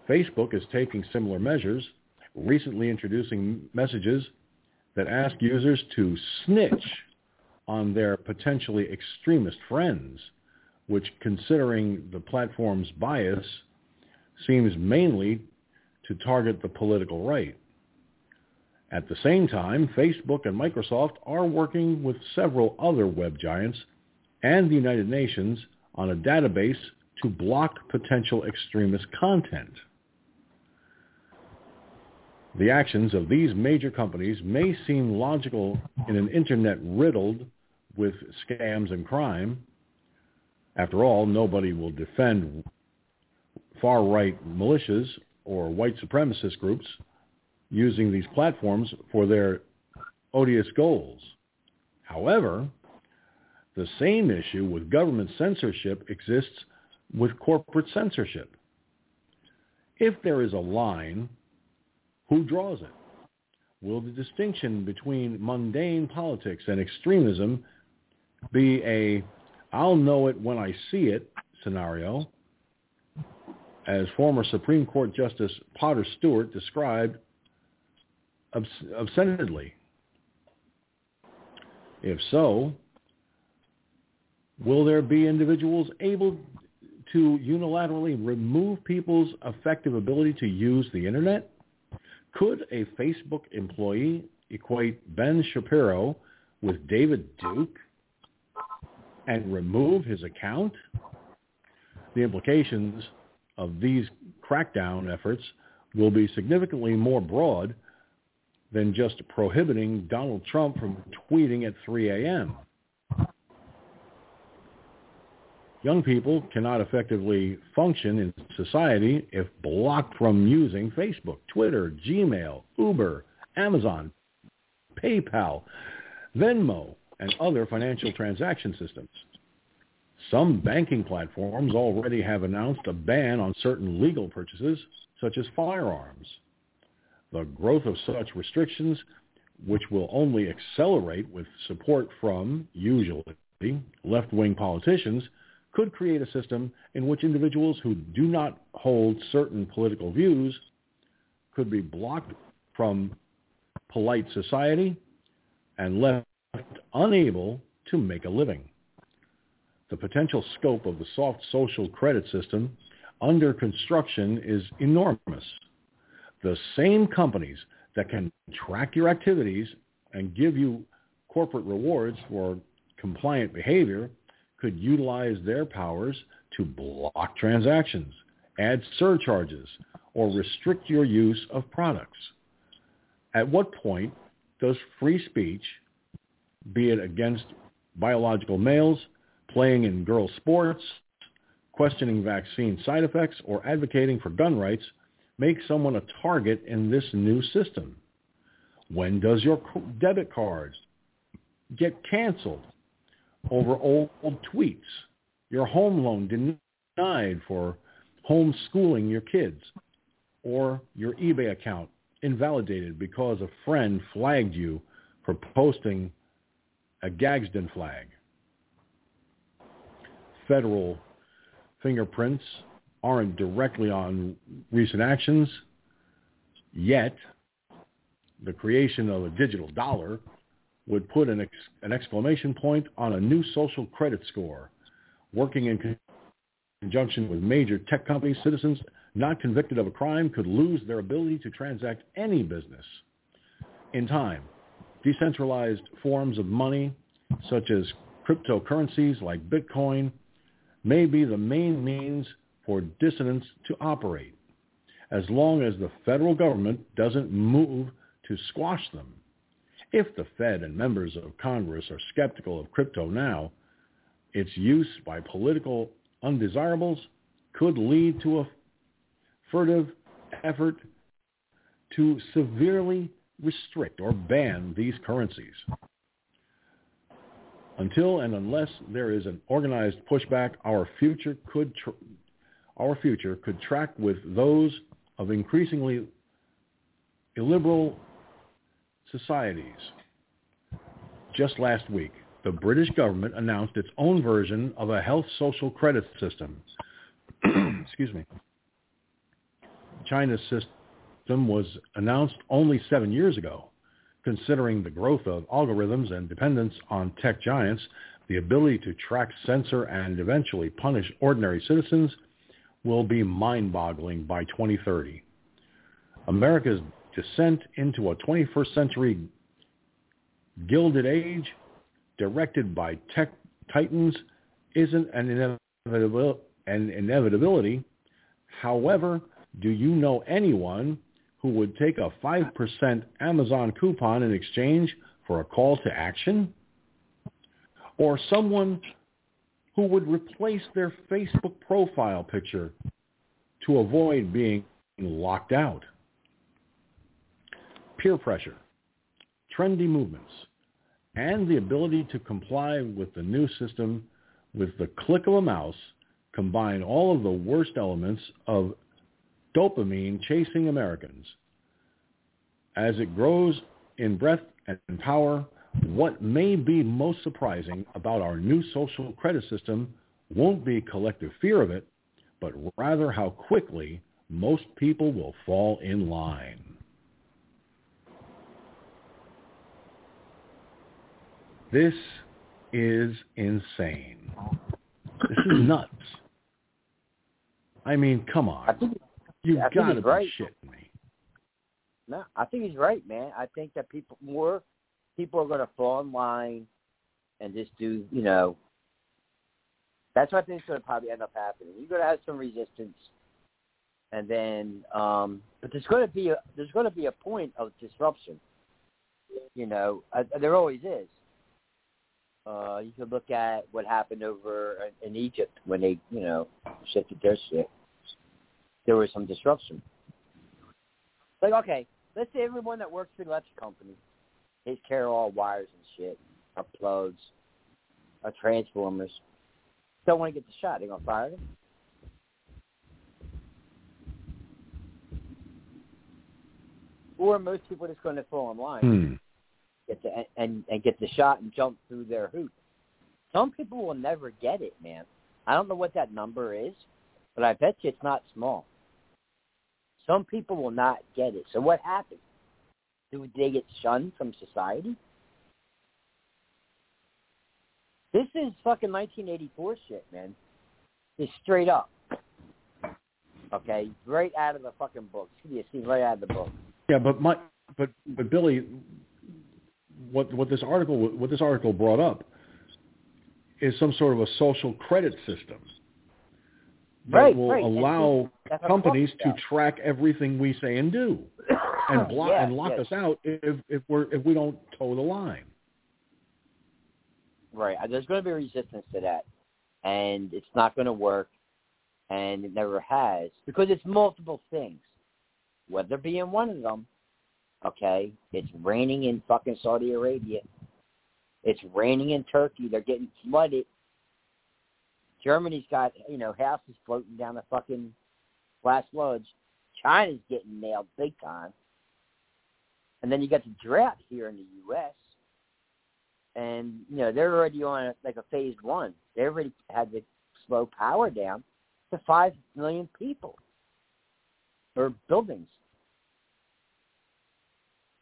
Facebook is taking similar measures, recently introducing messages that ask users to snitch on their potentially extremist friends, which, considering the platform's bias, seems mainly to target the political right. At the same time, Facebook and Microsoft are working with several other web giants and the United Nations on a database to block potential extremist content. The actions of these major companies may seem logical in an internet riddled with scams and crime. After all, nobody will defend far-right militias or white supremacist groups using these platforms for their odious goals. However, the same issue with government censorship exists with corporate censorship. If there is a line, who draws it? Will the distinction between mundane politics and extremism be a I'll know it when I see it scenario, as former Supreme Court Justice Potter Stewart described obs- obscenedly? If so, will there be individuals able to unilaterally remove people's effective ability to use the internet? Could a Facebook employee equate Ben Shapiro with David Duke and remove his account? The implications of these crackdown efforts will be significantly more broad than just prohibiting Donald Trump from tweeting at 3 a.m. Young people cannot effectively function in society if blocked from using Facebook, Twitter, Gmail, Uber, Amazon, PayPal, Venmo, and other financial transaction systems. Some banking platforms already have announced a ban on certain legal purchases, such as firearms. The growth of such restrictions, which will only accelerate with support from, usually, left-wing politicians, could create a system in which individuals who do not hold certain political views could be blocked from polite society and left unable to make a living. The potential scope of the soft social credit system under construction is enormous. The same companies that can track your activities and give you corporate rewards for compliant behavior could utilize their powers to block transactions, add surcharges, or restrict your use of products. At what point does free speech be it against biological males, playing in girls' sports, questioning vaccine side effects, or advocating for gun rights, make someone a target in this new system? When does your debit card get canceled over old, old tweets? Your home loan denied for homeschooling your kids or your eBay account invalidated because a friend flagged you for posting a Gadsden flag. Federal fingerprints aren't directly on recent actions, yet the creation of a digital dollar would put an, ex- an exclamation point on a new social credit score. Working in conjunction with major tech companies, citizens not convicted of a crime could lose their ability to transact any business. In time, decentralized forms of money, such as cryptocurrencies like Bitcoin, may be the main means for dissidents to operate, as long as the federal government doesn't move to squash them. If the Fed and members of Congress are skeptical of crypto now, its use by political undesirables could lead to a furtive effort to severely restrict or ban these currencies. Until and unless there is an organized pushback, our future could tr- our future could track with those of increasingly illiberal societies. Just last week, the British government announced its own version of a health social credit system. Excuse me. China's was announced only seven years ago. Considering the growth of algorithms and dependence on tech giants, the ability to track, censor, and eventually punish ordinary citizens will be mind-boggling by 2030. America's descent into a 21st century gilded age directed by tech titans isn't an, inevitabil- an inevitability. However, do you know anyone who would take a 5% Amazon coupon in exchange for a call to action? Or someone who would replace their Facebook profile picture to avoid being locked out? Peer pressure, trendy movements, and the ability to comply with the new system with the click of a mouse combine all of the worst elements of dopamine chasing Americans. As it grows in breadth and power, what may be most surprising about our new social credit system won't be collective fear of it, but rather how quickly most people will fall in line. This is insane. This is nuts. I mean, come on. You've got to be right. shitting me. no, I think he's right, man. I think that people more people are going to fall in line and just do, you know. That's what I think is going to probably end up happening. You're going to have some resistance, and then, um but there's going to be a there's going to be a point of disruption. You know, uh, there always is. Uh, you could look at what happened over in Egypt when they, you know, shifted their shit. There was some disruption. Like, okay, let's say everyone that works for the electric company takes care of all wires and shit, our plugs, our transformers. Don't want to get the shot. They're gonna fire them. Or most people are just going to fall in line Hmm. get the and and get the shot and jump through their hoop. Some people will never get it, man. I don't know what that number is, but I bet you it's not small. Some people will not get it. So what happens? Do they get shunned from society? This is fucking 1984 shit, man. It's straight up. Okay, right out of the fucking book. You see, right out of the book. Yeah, but my but but Billy, what what this article what this article brought up is some sort of a social credit system that Right, will right. Allow companies to track everything we say and do and block Yeah, and lock yes. us out if if we're if we don't toe the line. Right. Uh, There's going to be resistance to that, and it's not going to work, and it never has because it's multiple things. Weather being one of them, Okay, it's raining in fucking Saudi Arabia. It's raining in Turkey. They're getting flooded. Germany's got you know houses floating down the fucking flash floods. China's getting nailed big time. And then you got the drought here in the U.S. And you know they're already on like a phase one. They already had to slow power down to five million people or buildings,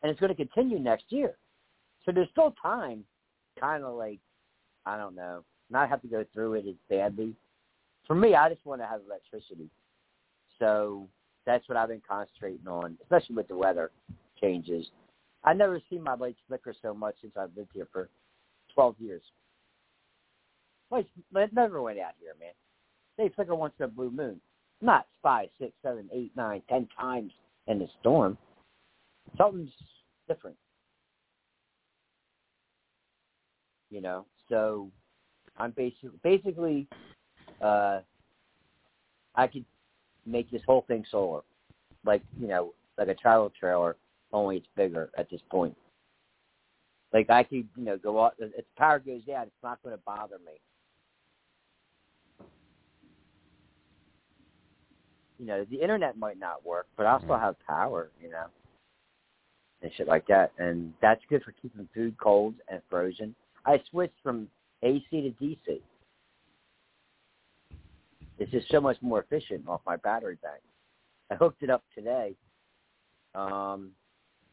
and it's going to continue next year. So there's still time, kind of like I don't know, not have to go through it as badly. For me, I just want to have electricity. So that's what I've been concentrating on, especially with the weather changes. I've never seen my lights flicker so much since I've lived here for 12 years. Lights never went out here, man. They flicker once in a blue moon. Not five, six, seven, eight, nine, ten times in the storm. Something's different. You know, so I'm basically basically uh I could make this whole thing solar. Like, you know, like a travel trailer, only it's bigger at this point. Like I could, you know, go out if power goes out, it's not gonna bother me. You know, the internet might not work, but I'll still have power, you know. And shit like that. And that's good for keeping food cold and frozen. I switched from AC to DC. It's just so much more efficient off my battery bank. I hooked it up today um,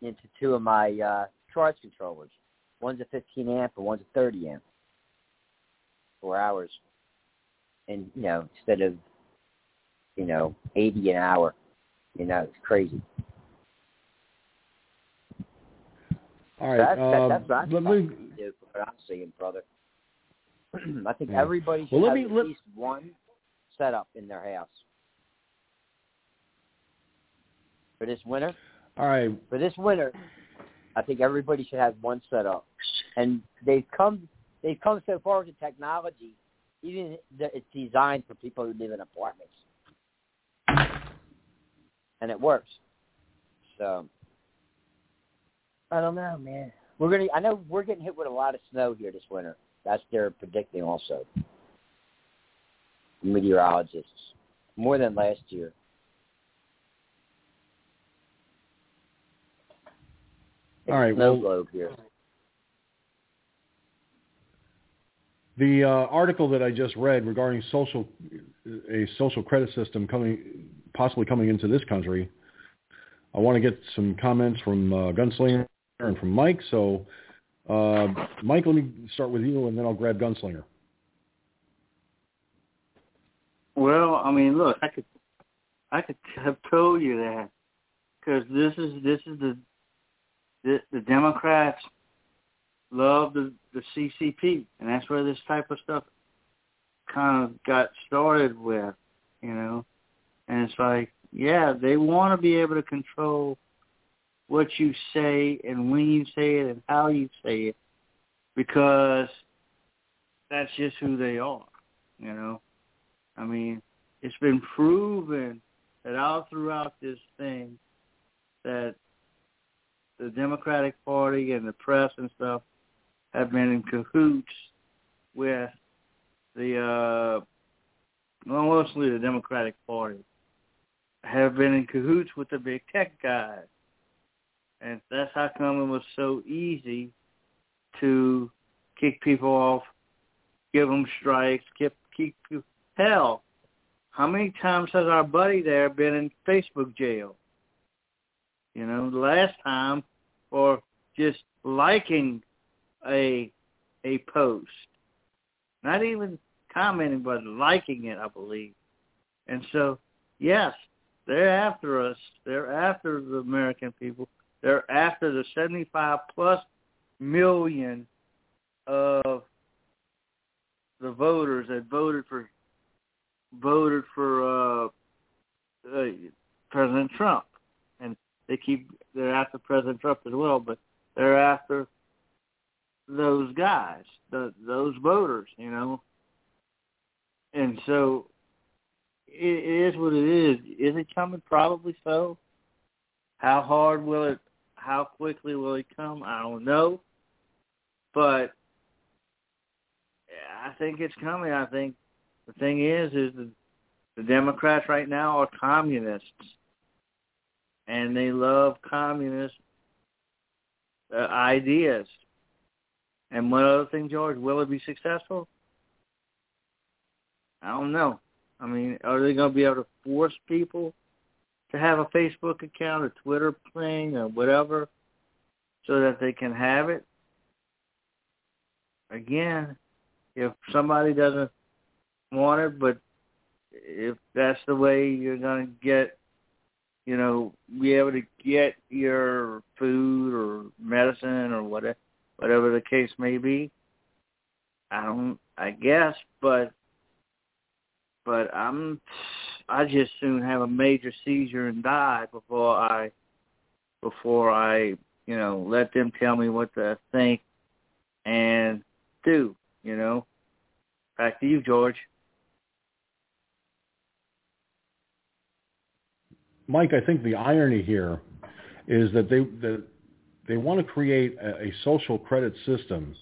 into two of my uh, charge controllers. One's a 15 amp and one's a 30 amp. Four hours, and you know instead of you know 80 an hour, you know it's crazy. All right. That's, uh, that, that's what I'm let me, do, I'm seeing, brother. I think Yeah. everybody should Well, have me- at let- least one setup in their house for this winter. all right. For this winter, I think everybody should have one setup. And they've come they've come so far with the technology, even that it's designed for people who live in apartments, and it works. So I don't know, man. We're gonna. I know we're getting hit with a lot of snow here this winter. That's they're predicting also. Meteorologists more than last year. It's All right, snow well- here. The uh, article that I just read regarding social a social credit system coming possibly coming into this country, I want to get some comments from uh, Gunslinger and from Mike. So, uh, Mike, let me start with you, and then I'll grab Gunslinger. Well, I mean, look, I could, I could have told you that because this is this is the the, the Democrats love the the CCP, and that's where this type of stuff kind of got started with, you know. And it's like, yeah, they want to be able to control what you say and when you say it and how you say it because that's just who they are, you know. I mean, it's been proven that all throughout this thing that the Democratic Party and the press and stuff have been in cahoots with the uh well, mostly the Democratic Party have been in cahoots with the big tech guys. And that's how come it was so easy to kick people off, give them strikes, keep keep hell. How many times has our buddy there been in Facebook jail? You know, last time for just liking a a post. Not even commenting but liking it, I believe. And so, yes, they're after us. They're after the American people. They're after the 75 plus million of the voters that voted for voted for uh, uh, President Trump, and they keep they're after President Trump as well, but they're after those guys, the, those voters, you know. And so it, is what it is. Is it coming? Probably so. How hard will it? how quickly will it come? I don't know. But I think it's coming. I think the thing is, is the, the Democrats right now are communists, and they love communist uh, ideas. And one other thing, George, will it be successful? I don't know. I mean, are they going to be able to force people to have a Facebook account, a Twitter thing, or whatever, so that they can have it? Again, if somebody doesn't want it, but if that's the way you're going to get, you know, be able to get your food or medicine or whatever, whatever the case may be, I don't, I guess, but, but I'm, I just soon have a major seizure and die before I, before I, you know, let them tell me what to think and do, you know. Back to you, George. Mike, I think the irony here is that they that they want to create a, a social credit system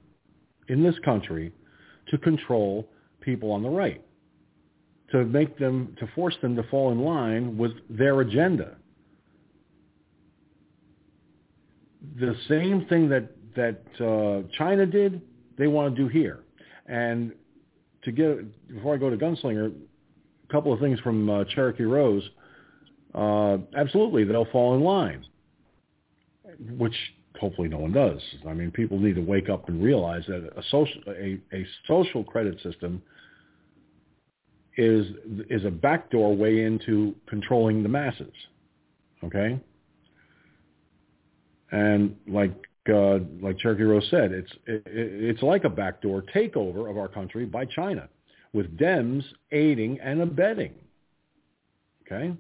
in this country to control people on the right, to make them to force them to fall in line with their agenda. The same thing that that uh, China did, they want to do here. And to get before I go to Gunslinger, a couple of things from uh, Cherokee Rose. Uh, absolutely, they'll fall in line, which hopefully no one does. I mean, people need to wake up and realize that a social a, a social credit system is is a backdoor way into controlling the masses. Okay, and like uh, like Cherokee Rose said, it's it, it's like a backdoor takeover of our country by China, with Dems aiding and abetting. Okay,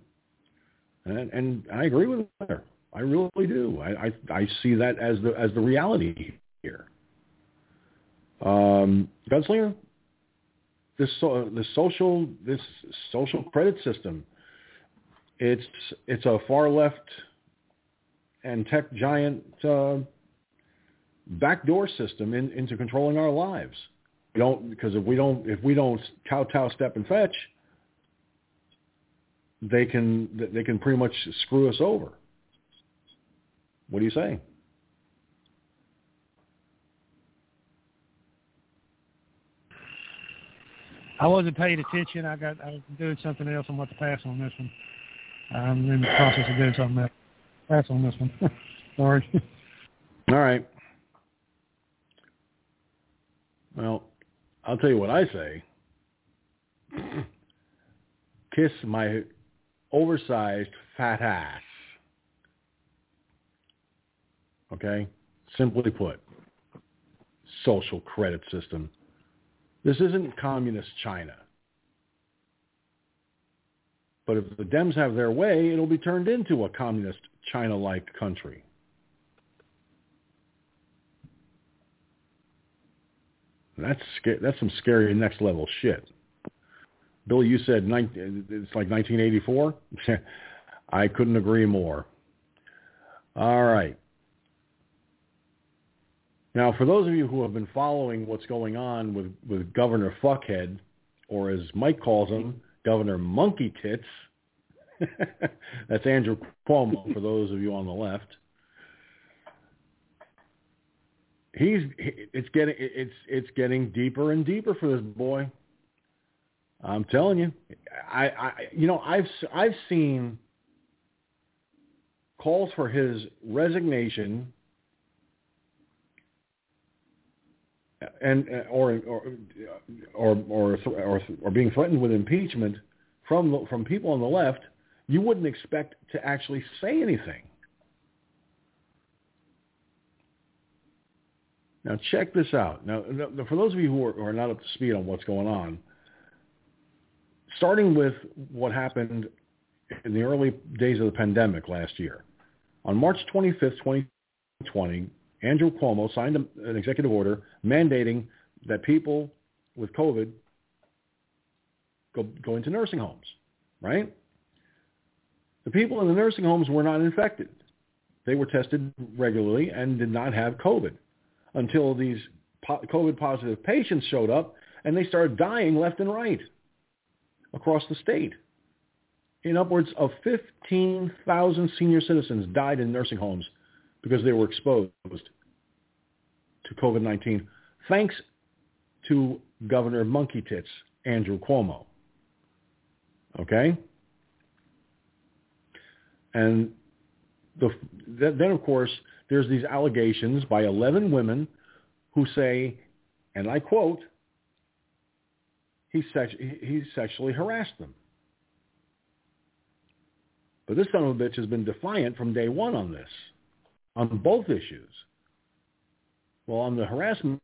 and and I agree with her. I really do. I, I I see that as the as the reality here. Um, Gunslinger, this so, the social this social credit system, it's it's a far left and tech giant. Uh, backdoor system in, into controlling our lives. We don't because if we don't if we don't kowtow, step, and fetch, they can they can pretty much screw us over. What do you say? I wasn't paying attention. I got I was doing something else. I'm about to pass on this one. I'm in the process of doing something else. Pass on this one. Sorry. All right. Well, I'll tell you what I say. Kiss my oversized fat ass. Okay? Simply put, social credit system. This isn't communist China. But if the Dems have their way, it'll be turned into a communist China-like country. That's that's some scary next level shit. Billy, you said it's like 1984. I couldn't agree more. All right. Now, for those of you who have been following what's going on with, with Governor Fuckhead, or as Mike calls him, Governor Monkey Tits, that's Andrew Cuomo for those of you on the left. he's it's getting it's it's getting deeper and deeper for this boy. I'm telling you, I, I you know I've I've seen calls for his resignation and uh, or or or or or, or being threatened with impeachment from from people on the left. You wouldn't expect to actually say anything. Now check this out. Now, for those of you who are, who are not up to speed on what's going on, starting with what happened in the early days of the pandemic last year, on March 25th, 2020, Andrew Cuomo signed an executive order mandating that people with COVID go, go into nursing homes, right? The people in the nursing homes were not infected. they were tested regularly and did not have COVID until these COVID positive patients showed up and they started dying left and right across the state. In upwards of 15,000 senior citizens died in nursing homes because they were exposed to COVID-19 thanks to Governor Monkey Tits, Andrew Cuomo. Okay? And the, then, of course, there's these allegations by 11 women who say, and I quote, he, sex- he sexually harassed them. But this son of a bitch has been defiant from day one on this, on both issues. Well, on the harassment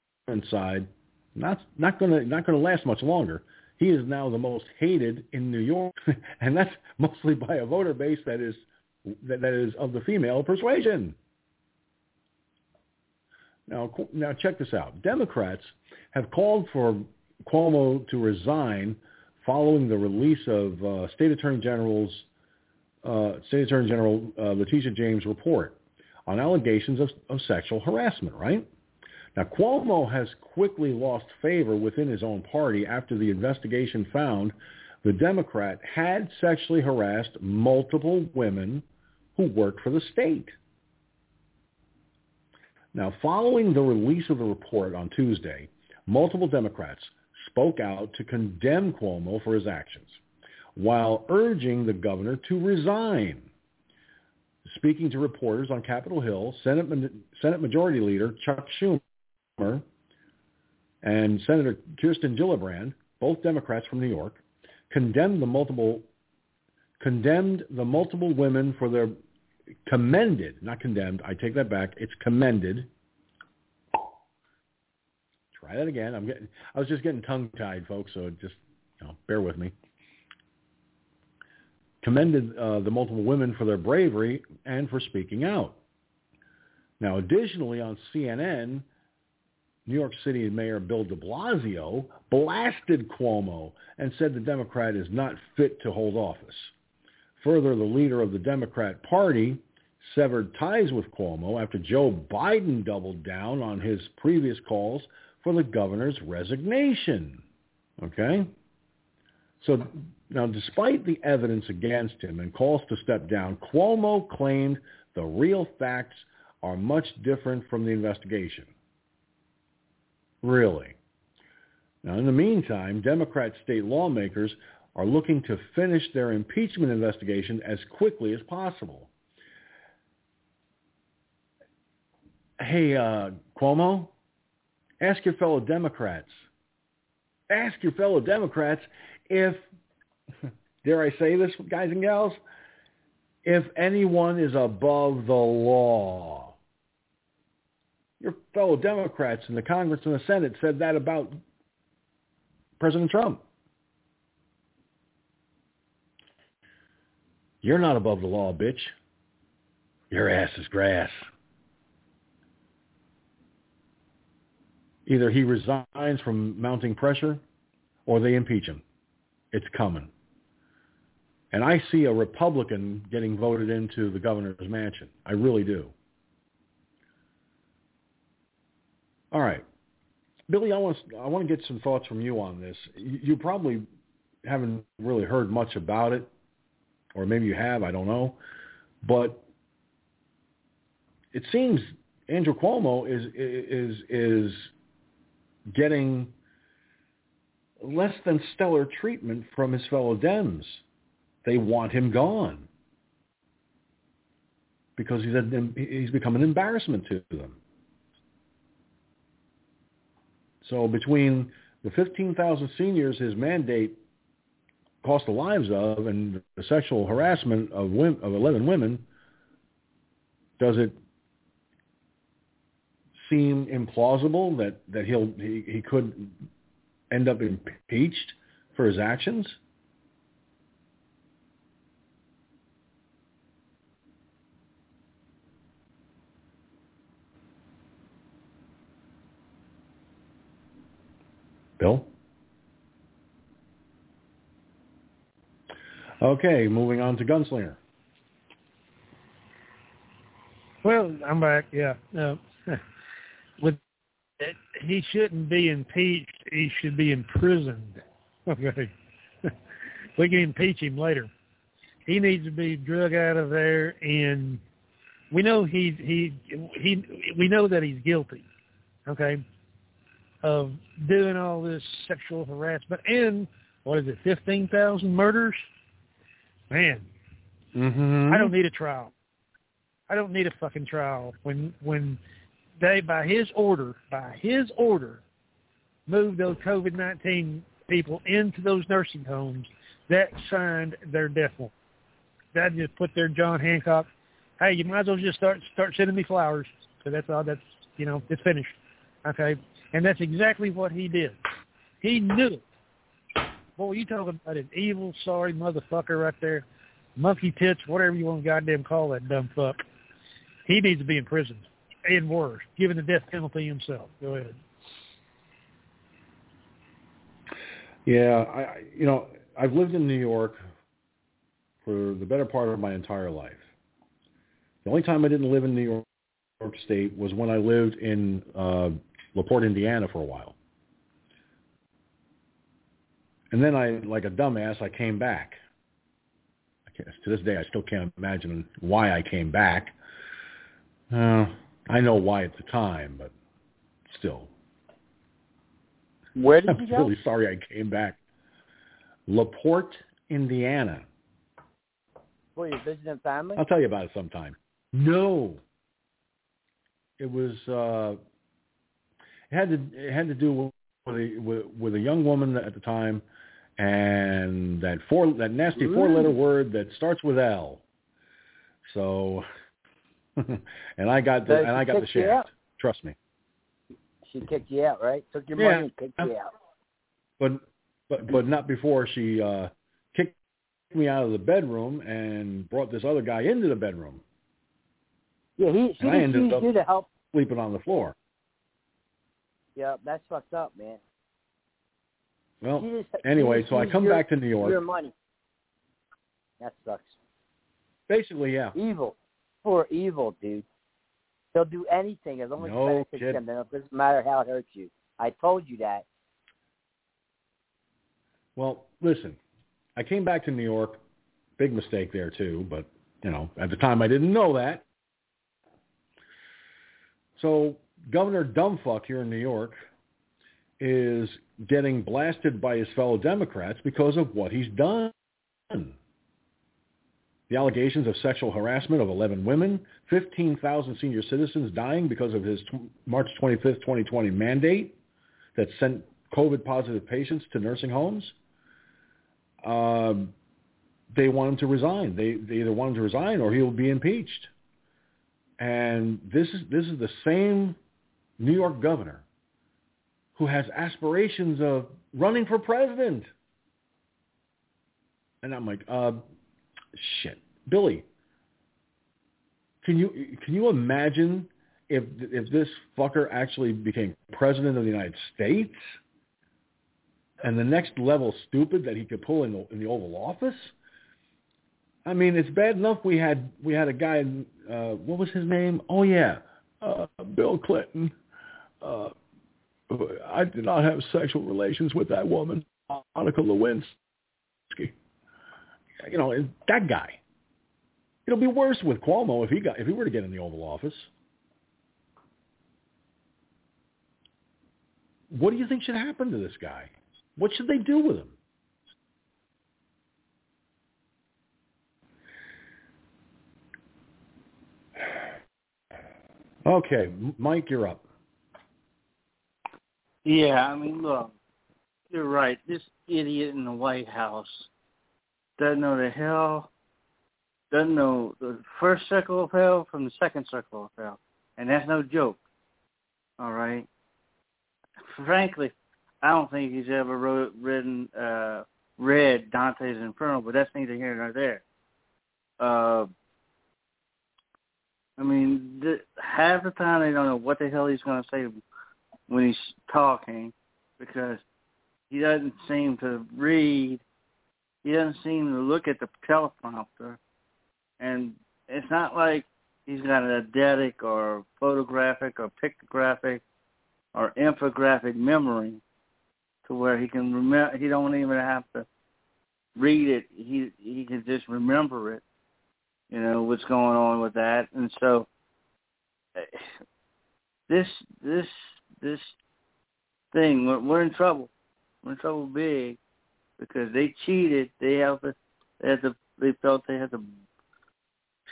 side, not not going to not going to last much longer. He is now the most hated in New York, and that's mostly by a voter base that is that, that is of the female persuasion. Now, now check this out. Democrats have called for Cuomo to resign following the release of uh, State Attorney General's uh, State Attorney General uh, Letitia James' report on allegations of, of sexual harassment. Right now, Cuomo has quickly lost favor within his own party after the investigation found the Democrat had sexually harassed multiple women who worked for the state. Now, following the release of the report on Tuesday, multiple Democrats spoke out to condemn Cuomo for his actions while urging the governor to resign. Speaking to reporters on Capitol Hill, Senate, Senate Majority Leader Chuck Schumer and Senator Kirsten Gillibrand, both Democrats from New York, condemned the multiple condemned the multiple women for their commended, not condemned. I take that back. It's commended. Try that again. I'm getting. I was just getting tongue tied, folks. So just you know, bear with me. Commended uh, the multiple women for their bravery and for speaking out. Now, additionally, on CNN, New York City Mayor Bill de Blasio blasted Cuomo and said the Democrat is not fit to hold office. Further, the leader of the Democrat Party severed ties with Cuomo after Joe Biden doubled down on his previous calls for the governor's resignation. Okay? So now, despite the evidence against him and calls to step down, Cuomo claimed the real facts are much different from the investigation. Really? Now, in the meantime, Democrat state lawmakers are looking to finish their impeachment investigation as quickly as possible. Hey, uh, Cuomo, ask your fellow Democrats. Ask your fellow Democrats if, dare I say this, guys and gals, if anyone is above the law. Your fellow Democrats in the Congress and the Senate said that about President Trump. You're not above the law, bitch. Your ass is grass. Either he resigns from mounting pressure or they impeach him. It's coming. And I see a Republican getting voted into the governor's mansion. I really do. All right. Billy, I want, to, I want to get some thoughts from you on this. You, you probably haven't really heard much about it or maybe you have, I don't know. But it seems Andrew Cuomo is is is getting less than stellar treatment from his fellow Dems. They want him gone because he's a, he's become an embarrassment to them. So between the 15,000 seniors his mandate cost the lives of and the sexual harassment of women, of 11 women, does it seem implausible that, that he'll he, he could end up impeached for his actions? Bill? Okay, moving on to Gunslinger. Well, I'm back. Yeah. No. With he shouldn't be impeached. He should be imprisoned. Okay. we can impeach him later. He needs to be drug out of there, and we know he's he he we know that he's guilty. Okay. Of doing all this sexual harassment and what is it, fifteen thousand murders? Man, Mm-hmm. I don't need a trial. I don't need a fucking trial when when they by his order by his order moved those COVID nineteen people into those nursing homes that signed their death warrant. That just put their John Hancock. Hey, you might as well just start start sending me flowers. So that's all. That's you know it's finished. Okay, and that's exactly what he did. He knew it. Boy, you talking about an evil, sorry motherfucker right there monkey tits, whatever you want to goddamn call that dumb fuck. He needs to be in prison. And worse, given the death penalty himself. Go ahead. Yeah, I you know I've lived in New York for the better part of my entire life. The only time I didn't live in New York State was when I lived in uh, LaPorte, Indiana, for a while. And then I, like a dumbass, I came back. I to this day, I still can't imagine why I came back. Uh, I know why at the time, but still. Where did you I'm you go? really sorry I came back. LaPorte, Indiana. Were you visiting family? I'll tell you about it sometime. No. It was uh it had to it had to do with a with, with a young woman at the time and that four that nasty four letter word that starts with L. So and I got the So and I got the shaft. Trust me. She kicked you out, right? Took your Yeah. money and kicked you out. But but but not before she uh kicked me out of the bedroom and brought this other guy into the bedroom, Yeah, he she And I ended used up- to help. sleeping on the floor. Yeah, that's fucked up, man. Well, just, anyway, so I come your, back to New York. Your money. That sucks. Basically, yeah. Evil. For evil, dude. They'll do anything as long as No it benefits them. Then it doesn't matter how it hurts you. I told you that. Well, listen, I came back to New York. Big mistake there too, but you know, at the time I didn't know that. So Governor Dumbfuck here in New York is getting blasted by his fellow Democrats because of what he's done. The allegations of sexual harassment of 11 women, 15,000 senior citizens dying because of his March 25th, 2020 mandate that sent COVID-positive patients to nursing homes. Um, they want him to resign. They, they either want him to resign or he'll be impeached. And this is this is the same New York governor who has aspirations of running for president. And I'm like, uh, shit, Billy. Can you can you imagine if if this fucker actually became president of the United States? And the next level stupid that he could pull in the, in the Oval Office? I mean, it's bad enough we had we had a guy. Uh, what was his name? Oh yeah, uh, Bill Clinton. Uh, I did not have sexual relations with that woman, Monica Lewinsky. You know, that guy. It'll be worse with Cuomo if he got if he were to get in the Oval Office. What do you think should happen to this guy? What should they do with him? Okay, Mike, you're up. Yeah, I mean, look, you're right. This idiot in the White House doesn't know the hell, doesn't know the first circle of hell from the second circle of hell. And that's no joke. All right? Frankly, I don't think he's ever wrote, written, uh, read Dante's Inferno, but that's neither here nor there. Uh, I mean, th- half the time they don't know what the hell he's going to say when he's talking because he doesn't seem to read. He doesn't seem to look at the teleprompter. And it's not like he's got an eidetic or photographic or pictographic or infographic memory to where he can remember. He don't even have to read it. He he can just remember it. You know what's going on with that, and so eh, this this this thing we're, we're in trouble. We're in trouble big because they cheated. They have to. They had to. They felt they had to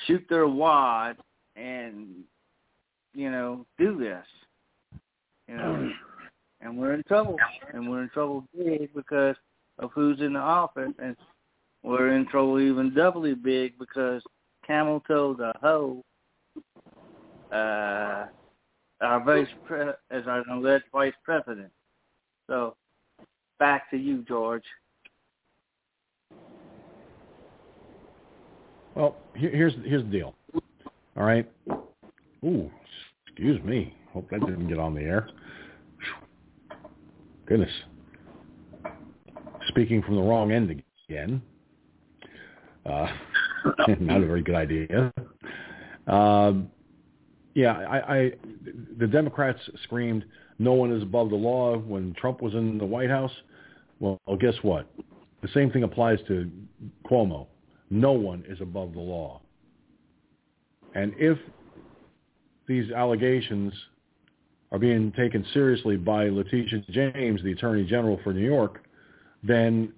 shoot their wad and you know do this. You know, and we're in trouble. And we're in trouble big because of who's in the office, and we're in trouble even doubly big because camel toe the hoe uh, our vice pre- as our alleged vice president. So back to you, George. Well, here's here's the deal. All right. Ooh, excuse me. Hope that didn't get on the air. Goodness. Speaking from the wrong end again. Uh, not a very good idea. Um, yeah, I, I the Democrats screamed no one is above the law when Trump was in the White House. Well, guess what? The same thing applies to Cuomo. No one is above the law. And if these allegations are being taken seriously by Letitia James, the Attorney General for New York, then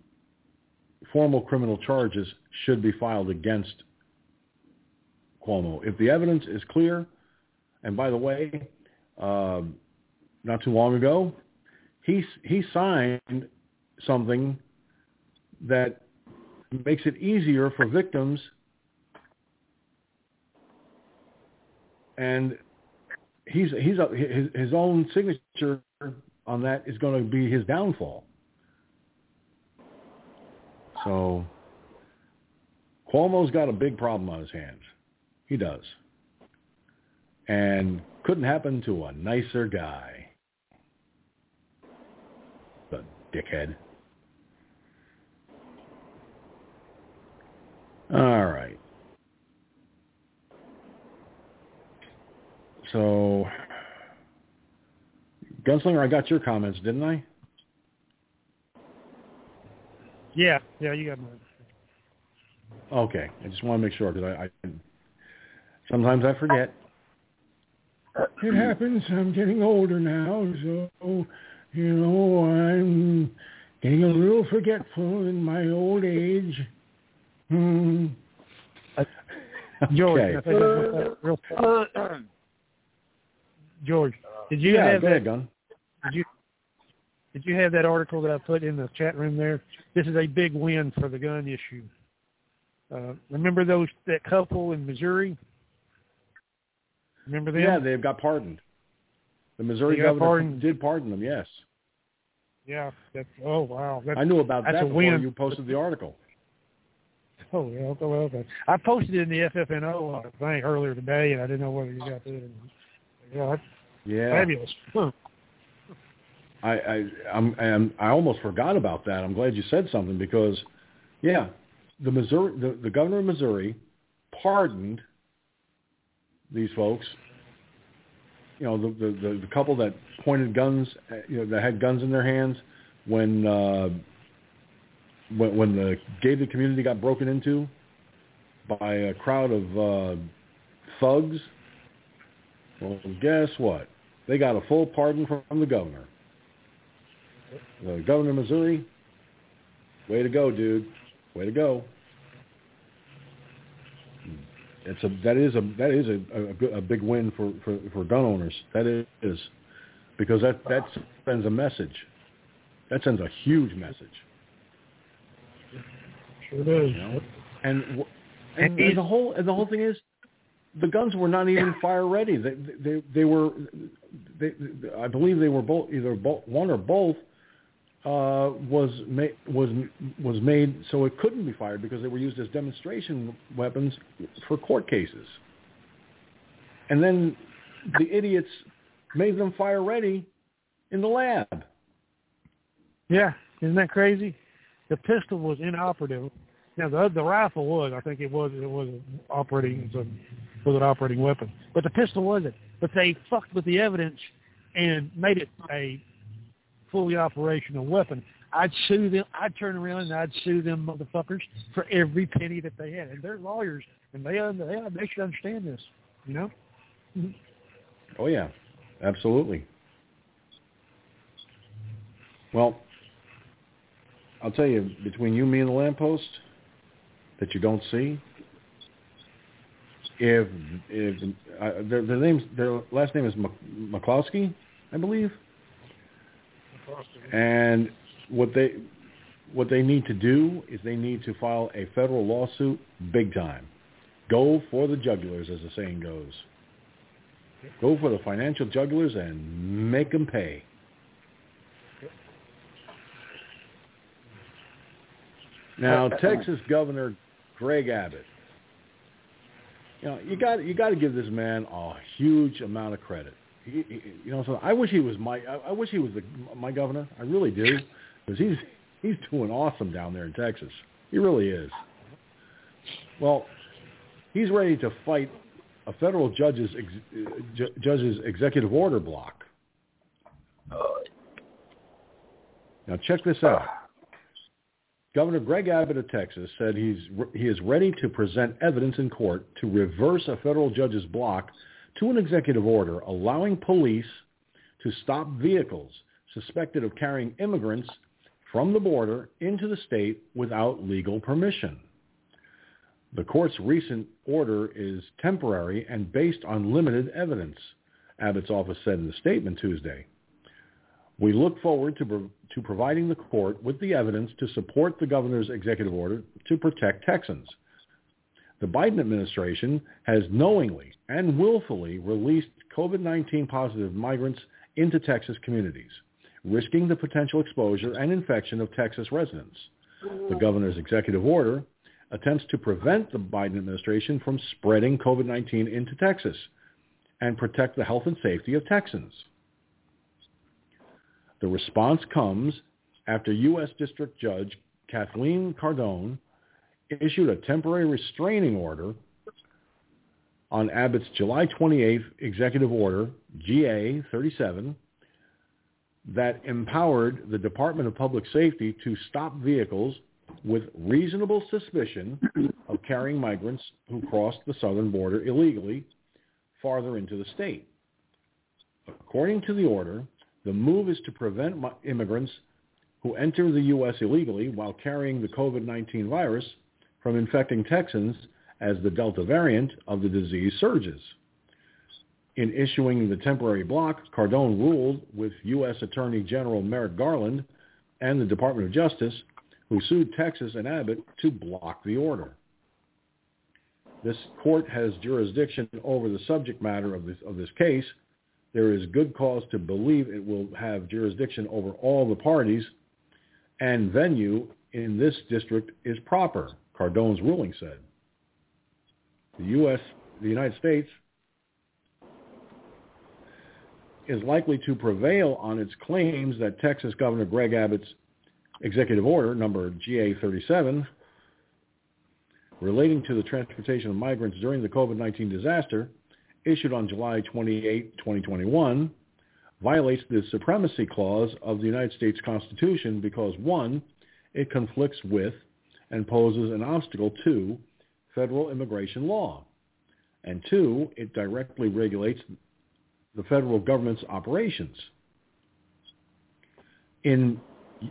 formal criminal charges should be filed against Cuomo. If the evidence is clear, and by the way, uh, not too long ago, he he signed something that makes it easier for victims and he's he's a, his his own signature on that is going to be his downfall. So Cuomo's got a big problem on his hands. He does. And couldn't happen to a nicer guy. The dickhead. All right. So, Gunslinger, I got your comments, didn't I? Yeah, yeah, you got mine. Okay, I just want to make sure because I, I sometimes I forget. It happens. I'm getting older now, so you know I'm getting a little forgetful in my old age. Hmm. George, Okay. real George, did you yeah, have that? ahead, Gun. Did you did you have that article that I put in the chat room there? This is a big win for the gun issue. Uh, remember those that couple in Missouri? Remember them? Yeah, they've got pardoned. The Missouri They governor pardoned. did pardon them. Yes, Yeah. That's, oh wow. That's, I knew about that before win. you posted the article. Oh yeah. Well, okay. I posted it in the FFNO uh, thing earlier today, and I didn't know whether you got it. Yeah, that's Yeah, fabulous. Huh. I, I I'm, I'm I almost forgot about that. I'm glad you said something because, yeah, the Missouri the, the governor of Missouri pardoned these folks. You know, the the, the, couple that pointed guns, you know, that had guns in their hands when uh, when when the gated community got broken into by a crowd of uh, thugs. Well, guess what? They got a full pardon from the governor. The governor of Missouri, way to go, dude. Way to go. It's a that is a that is a, a, a big win for, for, for gun owners. That is because that that sends a message. That sends a huge message. Sure does. You know? And and, and the whole and the whole thing is, the guns were not even fire ready. They they they were, they, I believe they were both either both, one or both uh, was made was was made so it couldn't be fired because they were used as demonstration weapons for court cases. And then the idiots made them fire ready in the lab. Yeah, isn't that crazy? The pistol was inoperative. Now the the rifle was, I think it was, it was operating. So was an operating weapon. But the pistol wasn't. But they fucked with the evidence and made it a fully operational weapon. I'd sue them. I'd turn around and I'd sue them motherfuckers for every penny that they had. And they're lawyers, and they they they should understand this. You know. Oh yeah, absolutely. Well, I'll tell you, between you, me, and the lamppost that you don't see, if if uh, their, their names, their last name is McCloskey, I believe, and what they what they need to do is they need to file a federal lawsuit, big time. Go for the jugglers, as the saying goes. Go for the financial jugglers and make them pay. Now, uh, Texas Governor Greg Abbott. You know, you got you got to give this man a huge amount of credit. He, you know, so I wish he was my I, I wish he was the, my governor. I really do, because he's he's doing awesome down there in Texas. He really is. Well, he's ready to fight a federal judge's ex, judge's executive order block. Now check this out. Governor Greg Abbott of Texas said he's he is ready to present evidence in court to reverse a federal judge's block to an executive order allowing police to stop vehicles suspected of carrying immigrants from the border into the state without legal permission. The court's recent order is temporary and based on limited evidence, Abbott's office said in a statement Tuesday. We look forward to, to providing the court with the evidence to support the governor's executive order to protect Texans. The Biden administration has knowingly and willfully released COVID-19 positive migrants into Texas communities, risking the potential exposure and infection of Texas residents. The governor's executive order attempts to prevent the Biden administration from spreading COVID-19 into Texas and protect the health and safety of Texans. The response comes after U.S. District Judge Kathleen Cardone issued a temporary restraining order on Abbott's July 28th executive order, GA 37, that empowered the Department of Public Safety to stop vehicles with reasonable suspicion of carrying migrants who crossed the southern border illegally farther into the state. According to the order, the move is to prevent immigrants who enter the U.S. illegally while carrying the COVID-19 virus from infecting Texans as the Delta variant of the disease surges. In issuing the temporary block, Cardone ruled with U.S. Attorney General Merrick Garland and the Department of Justice, who sued Texas and Abbott to block the order. This court has jurisdiction over the subject matter of this, of this case, there is good cause to believe it will have jurisdiction over all the parties, and venue in this district is proper, Cardone's ruling said. The U.S., the United States, is likely to prevail on its claims that Texas Governor Greg Abbott's executive order, number GA37, relating to the transportation of migrants during the COVID-19 disaster, issued on July 28, 2021, violates the supremacy clause of the United States Constitution because, one, it conflicts with and poses an obstacle to federal immigration law, and two, it directly regulates the federal government's operations. In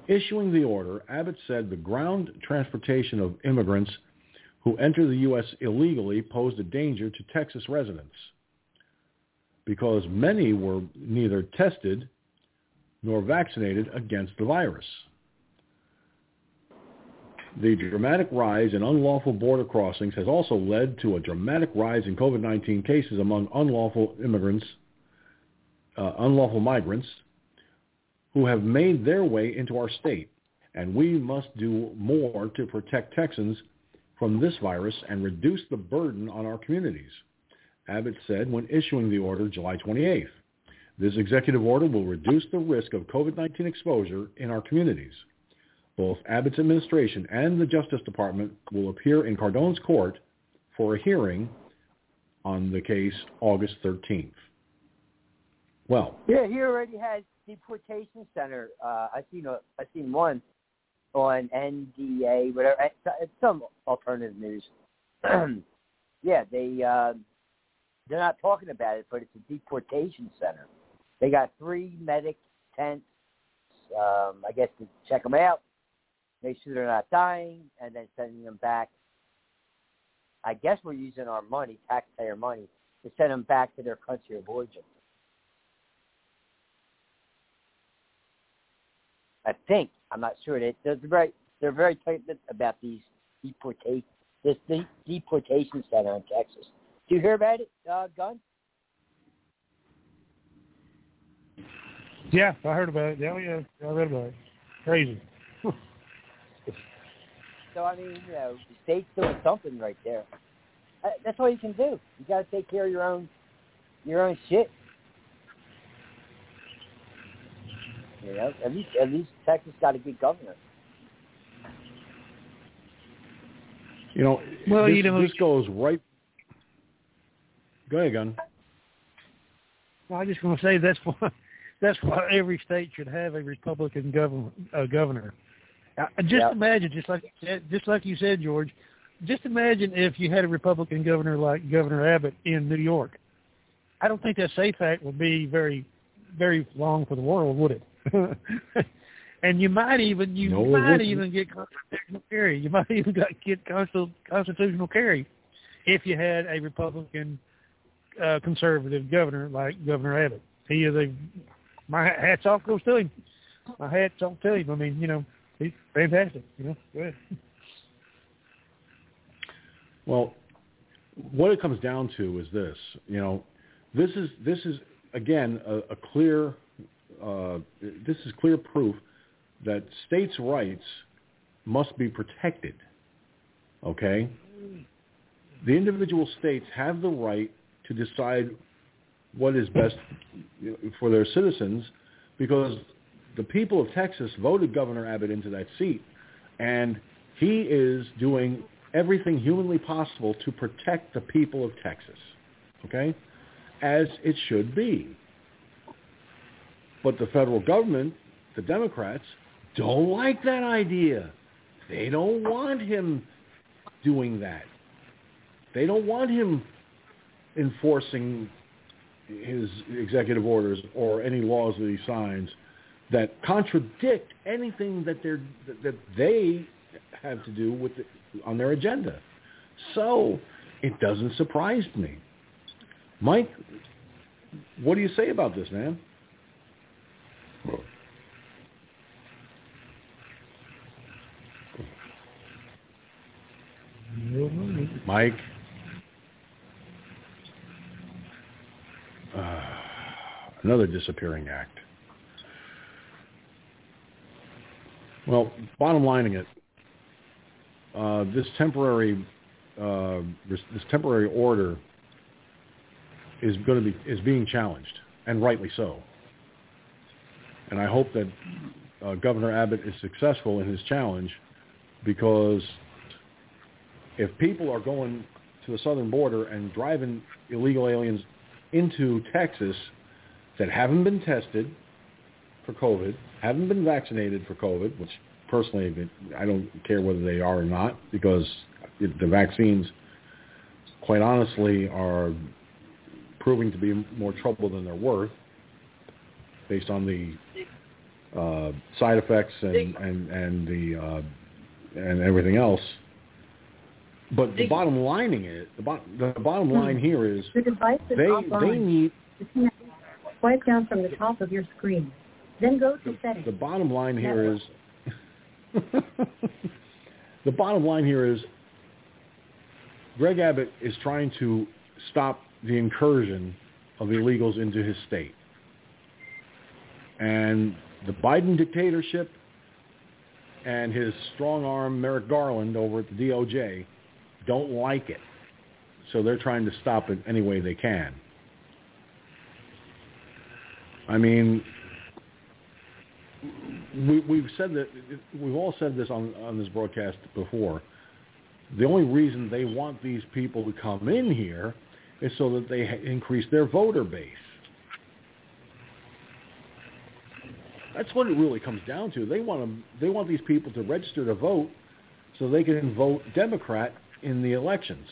issuing the order, Abbott said the ground transportation of immigrants who enter the U.S. illegally posed a danger to Texas residents because many were neither tested nor vaccinated against the virus. The dramatic rise in unlawful border crossings has also led to a dramatic rise in COVID-19 cases among unlawful immigrants, uh, unlawful migrants who have made their way into our state. And we must do more to protect Texans from this virus and reduce the burden on our communities. Abbott said when issuing the order July 28th. This executive order will reduce the risk of COVID-19 exposure in our communities. Both Abbott's administration and the Justice Department will appear in Cardone's court for a hearing on the case August 13th. Well, Yeah, he already has deportation center. Uh, I seen a, I seen one on NDA, whatever. It's, some alternative news. yeah, they uh, they're not talking about it, but it's a deportation center. They got three medic tents. Um, I guess to check them out, make sure they're not dying, and then sending them back. I guess we're using our money, taxpayer money, to send them back to their country of origin. I think I'm not sure. They, they're very they're very tight about these deportation this de- deportation center in Texas. Do you hear about it, uh, Gunn? Yeah, I heard about it. Yeah, yeah, I read about it. Crazy. So I mean, you know, the state's doing something right there. Uh, That's all you can do. You got to take care of your own your own shit. You know, at least at least Texas got a good governor. you know, Well, this, you know, this goes right. Go ahead, Gun. Well, I just want to say that's why that's why every state should have a Republican governor. Uh, governor. Just Yep. imagine, just like just like you said, George. Just imagine if you had a Republican governor like Governor Abbott in New York. I don't think that Safe Act would be very, very long for the world, would it? and you might even you No, might even get constitutional carry. You might even get consti- constitutional carry if you had a Republican uh, conservative governor like Governor Abbott. He is a my hats off goes to him. My hats off to him. I mean, you know, he's fantastic. You know. Well, what it comes down to is this. You know, this is this is again a, a clear. Uh, this is clear proof that states' rights must be protected. Okay, the individual states have the right to decide what is best for their citizens because the people of Texas voted Governor Abbott into that seat, and he is doing everything humanly possible to protect the people of Texas, okay, as it should be. But the federal government, the Democrats, don't like that idea. They don't want him doing that. They don't want him enforcing his executive orders or any laws that he signs that contradict anything that that- that they have to do with the, on their agenda. So it doesn't surprise me. Mike, what do you say about this, man? Mike? Uh, another disappearing act. Well, bottom lining it, uh, this temporary uh, this, temporary order is going to be is being challenged, and rightly so. And I hope that uh, Governor Abbott is successful in his challenge, because if people are going to the southern border and driving illegal aliens into Texas that haven't been tested for COVID, haven't been vaccinated for COVID, which personally I don't care whether they are or not because the vaccines, quite honestly, are proving to be more trouble than they're worth based on the uh, side effects and and and the uh, and everything else. But the bottom lining is the, bo- the bottom line here is The they they need. Swipe down from the top of your screen. Then go to settings. the bottom line here is the bottom line here is Greg Abbott is trying to stop the incursion of illegals into his state. And the Biden dictatorship and his strong arm Merrick Garland over at the DOJ don't like it. So they're trying to stop it any way they can. I mean, we, we've said that we've all said this on on this broadcast before. The only reason they want these people to come in here is so that they increase their voter base. That's what it really comes down to. They want them, they want these people to register to vote so they can vote Democrat in the elections.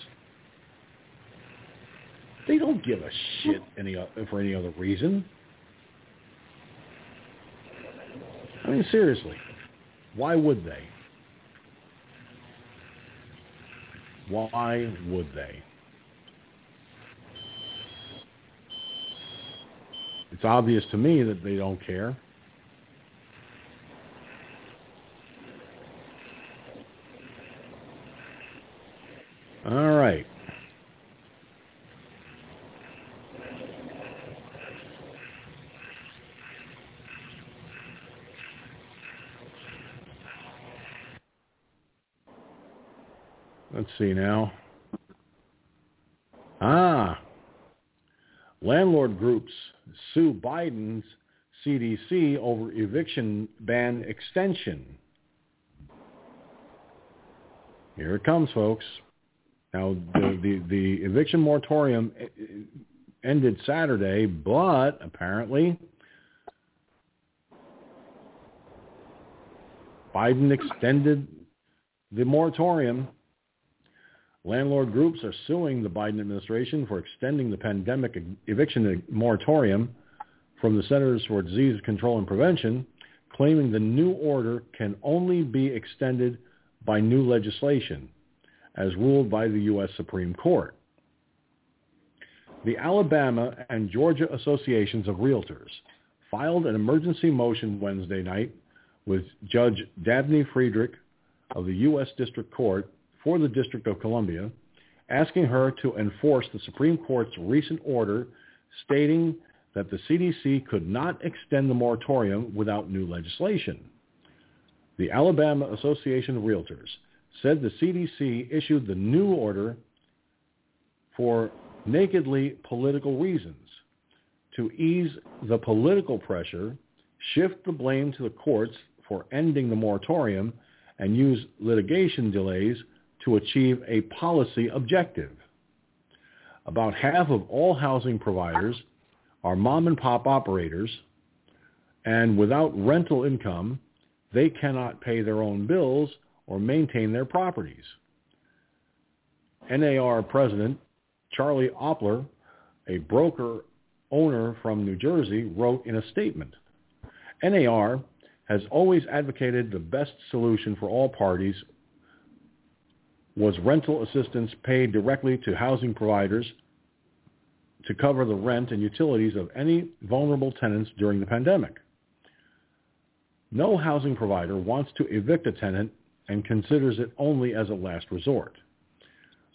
They don't give a shit any for any other reason. I mean, seriously, why would they? Why would they? It's obvious to me that they don't care. All right. Let's see now. Ah, landlord groups sue Biden's CDC over eviction ban extension. Here it comes, folks. Now, the, the, the eviction moratorium ended Saturday, but apparently Biden extended the moratorium. Landlord groups are suing the Biden administration for extending the pandemic eviction moratorium from the Centers for Disease Control and Prevention, claiming the new order can only be extended by new legislation as ruled by the U.S. Supreme Court. The Alabama and Georgia Associations of Realtors filed an emergency motion Wednesday night with Judge Dabney Friedrich of the U.S. District Court for the District of Columbia, asking her to enforce the Supreme Court's recent order stating that the CDC could not extend the moratorium without new legislation. The Alabama Association of Realtors said the CDC issued the new order for nakedly political reasons to ease the political pressure, shift the blame to the courts for ending the moratorium, and use litigation delays to achieve a policy objective. About half of all housing providers are mom and pop operators, and without rental income, they cannot pay their own bills or maintain their properties. NAR President Charlie Oppler, a broker owner from New Jersey, wrote in a statement, NAR has always advocated the best solution for all parties was rental assistance paid directly to housing providers to cover the rent and utilities of any vulnerable tenants during the pandemic. No housing provider wants to evict a tenant and considers it only as a last resort.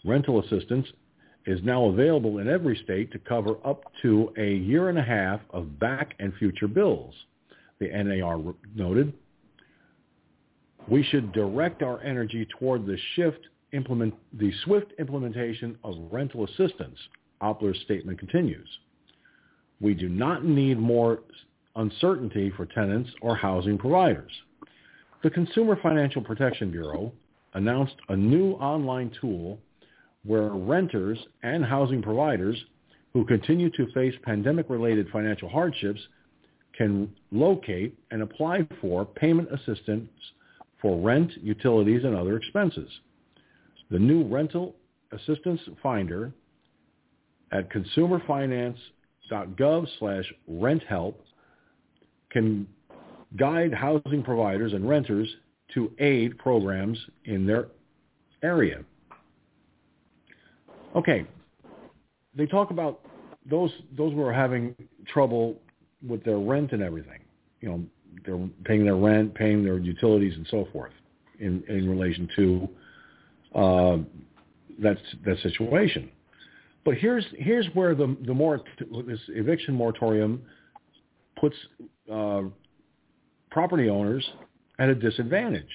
Rental assistance is now available in every state to cover up to a year and a half of back and future bills, the NAR noted. We should direct our energy toward the shift implement the swift implementation of rental assistance, Oppler's statement continues. We do not need more uncertainty for tenants or housing providers. The Consumer Financial Protection Bureau announced a new online tool where renters and housing providers who continue to face pandemic-related financial hardships can locate and apply for payment assistance for rent, utilities, and other expenses. The new rental assistance finder at consumerfinance.gov slash renthelp can guide housing providers and renters to aid programs in their area. Okay, they talk about those those who are having trouble with their rent and everything. You know, they're paying their rent, paying their utilities, and so forth in in relation to uh, that that situation. But here's here's where the the more this eviction moratorium puts uh, property owners at a disadvantage.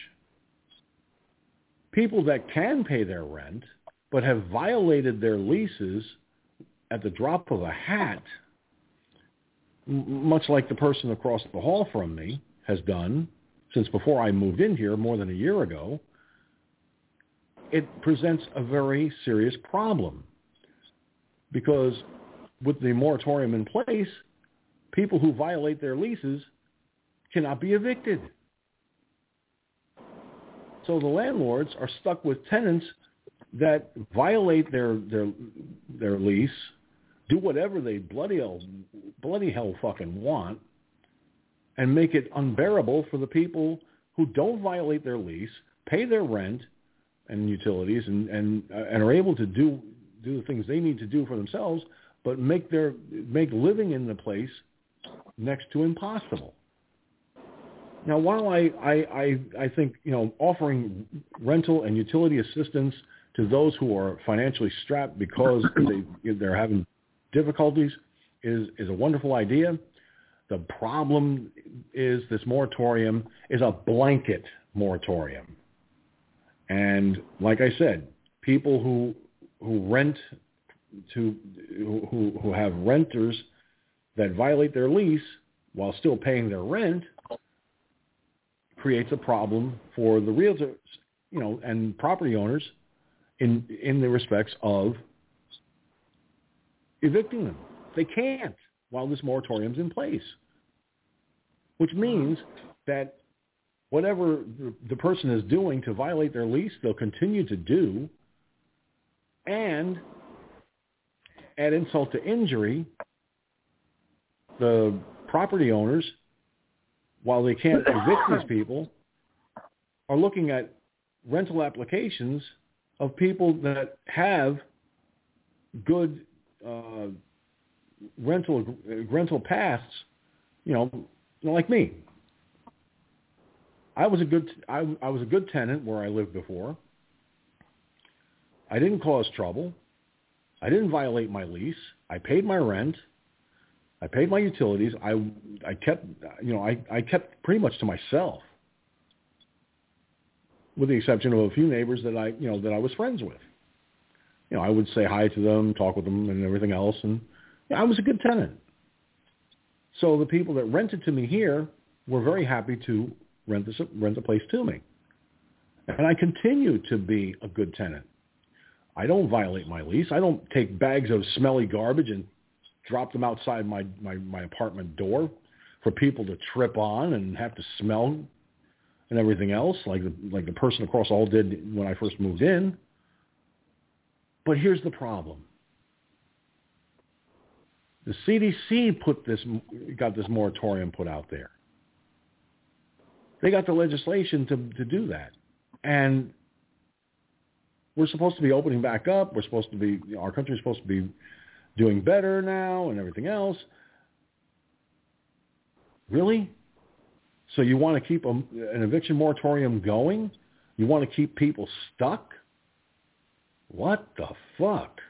People that can pay their rent but have violated their leases at the drop of a hat, much like the person across the hall from me has done since before I moved in here more than a year ago, it presents a very serious problem. because with the moratorium in place, people who violate their leases cannot be evicted. So the landlords are stuck with tenants that violate their their their lease, do whatever they bloody hell bloody hell fucking want, and make it unbearable for the people who don't violate their lease, pay their rent and utilities, and and uh, and are able to do do the things they need to do for themselves, but make their make living in the place next to impossible. Now, while I, I, I, I think you know offering rental and utility assistance to those who are financially strapped because they, they're having difficulties is is a wonderful idea. The problem is this moratorium is a blanket moratorium. And like I said, people who who rent to who who have renters that violate their lease while still paying their rent creates a problem for the realtors, you know, and property owners in in the respects of evicting them. They can't while this moratorium's in place, which means that whatever the person is doing to violate their lease, they'll continue to do, and add insult to injury, the property owners, while they can't evict these people, are looking at rental applications of people that have good uh, rental rental pasts, you know, like me. I was a good I, I was a good tenant where I lived before. I didn't cause trouble. I didn't violate my lease. I paid my rent. I paid my utilities. I I kept you know I I kept pretty much to myself, with the exception of a few neighbors that I you know that I was friends with. You know I would say hi to them, talk with them, and everything else, and you know, I was a good tenant. So the people that rented to me here were very happy to rent rent the place to me, and I continue to be a good tenant. I don't violate my lease. I don't take bags of smelly garbage and drop them outside my, my, my apartment door for people to trip on and have to smell and everything else, like the, like the person across all did when I first moved in. But here's the problem. The CDC put this, got this moratorium put out there. They got the legislation to, to do that. And we're supposed to be opening back up. We're supposed to be, our country's supposed to be doing better now and everything else. Really? So you want to keep a, an eviction moratorium going? You want to keep people stuck? What the fuck?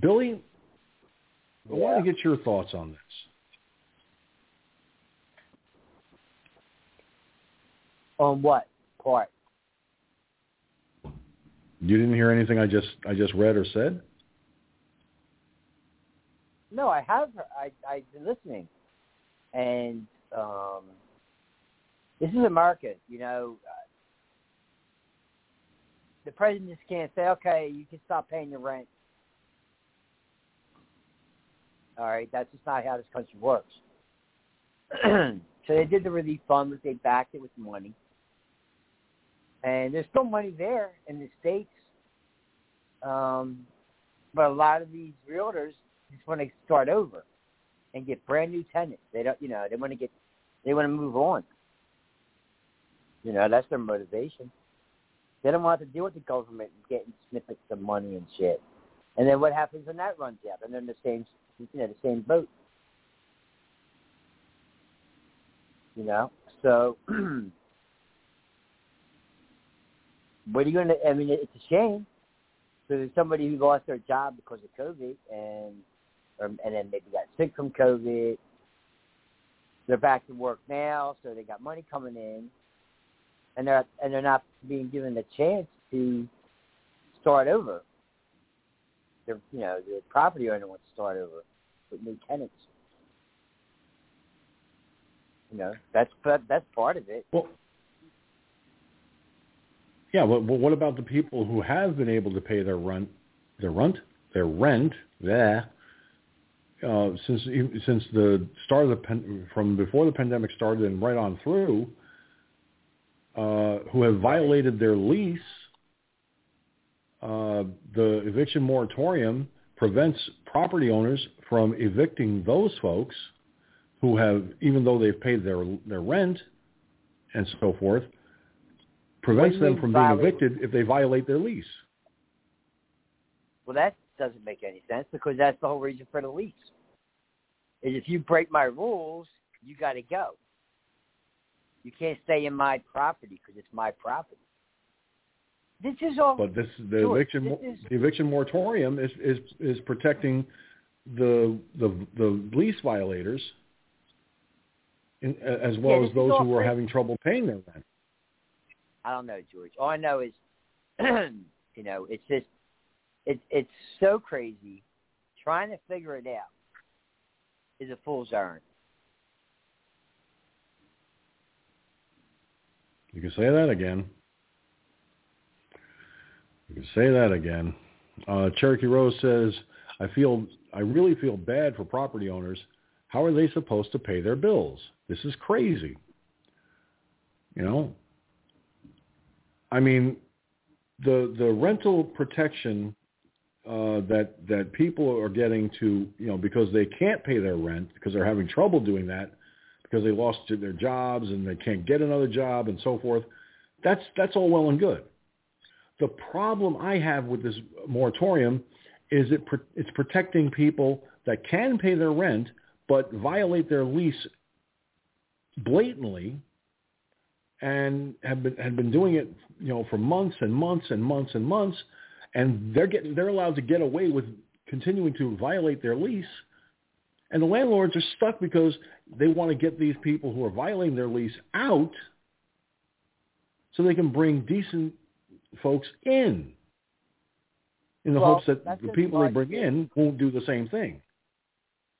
Billy, I want to get your thoughts on this. On what part? You didn't hear anything I just I just read or said? No, I have. I I've been listening, and um, this is America. You know, the president just can't say, "Okay, you can stop paying your rent." All right, that's just not how this country works. so they did the relief fund, but they backed it with money and there's still money there in the states. Um, but a lot of these realtors just want to start over and get brand new tenants. They don't, you know, they want to get, they want to move on. You know, that's their motivation. They don't want to deal with the government getting snippets of money and shit. And then what happens when that runs out? And they're in the same, you know, the same boat. You know, so what are you to? I mean, it's a shame. So there's somebody who lost their job because of COVID, and or, and then maybe got sick from COVID. They're back to work now, so they got money coming in, and they're and they're not being given the chance to start over. They're, you know, the property owner wants to start over with new tenants. You know, that's that's part of it. Well, Yeah, but what about the people who have been able to pay their rent, their rent, their rent, there, uh, since since the start of the pen, from before the pandemic started and right on through, uh, who have violated their lease, uh, the eviction moratorium prevents property owners from evicting those folks who have, even though they've paid their their rent and so forth, prevents them from being evicted if they violate their lease. Well, that doesn't make any sense because that's the whole reason for the lease. Is if you break my rules, you got to go. You can't stay in my property because it's my property. This is all. But this the George, eviction this is- the eviction moratorium is is is protecting the the the lease violators, in, as well Yeah, as those who are having trouble paying their rent. I don't know, George. All I know is, you know, it's just, it's it's so crazy. Trying to figure it out is a fool's errand. You can say that again. You can say that again. Uh, Cherokee Rose says, "I feel, I really feel bad for property owners. How are they supposed to pay their bills? This is crazy. You know, I mean, the the rental protection uh, that that people are getting to, you know, because they can't pay their rent because they're having trouble doing that because they lost their jobs and they can't get another job and so forth. That's that's all well and good. The problem I have with this moratorium is it it's protecting people that can pay their rent but violate their lease blatantly and have been had been doing it, you know, for months and months and months and months, and they're getting they're allowed to get away with continuing to violate their lease, and the landlords are stuck because they want to get these people who are violating their lease out, so they can bring decent folks in, in the Well, hopes that the people they bring in won't do the same thing.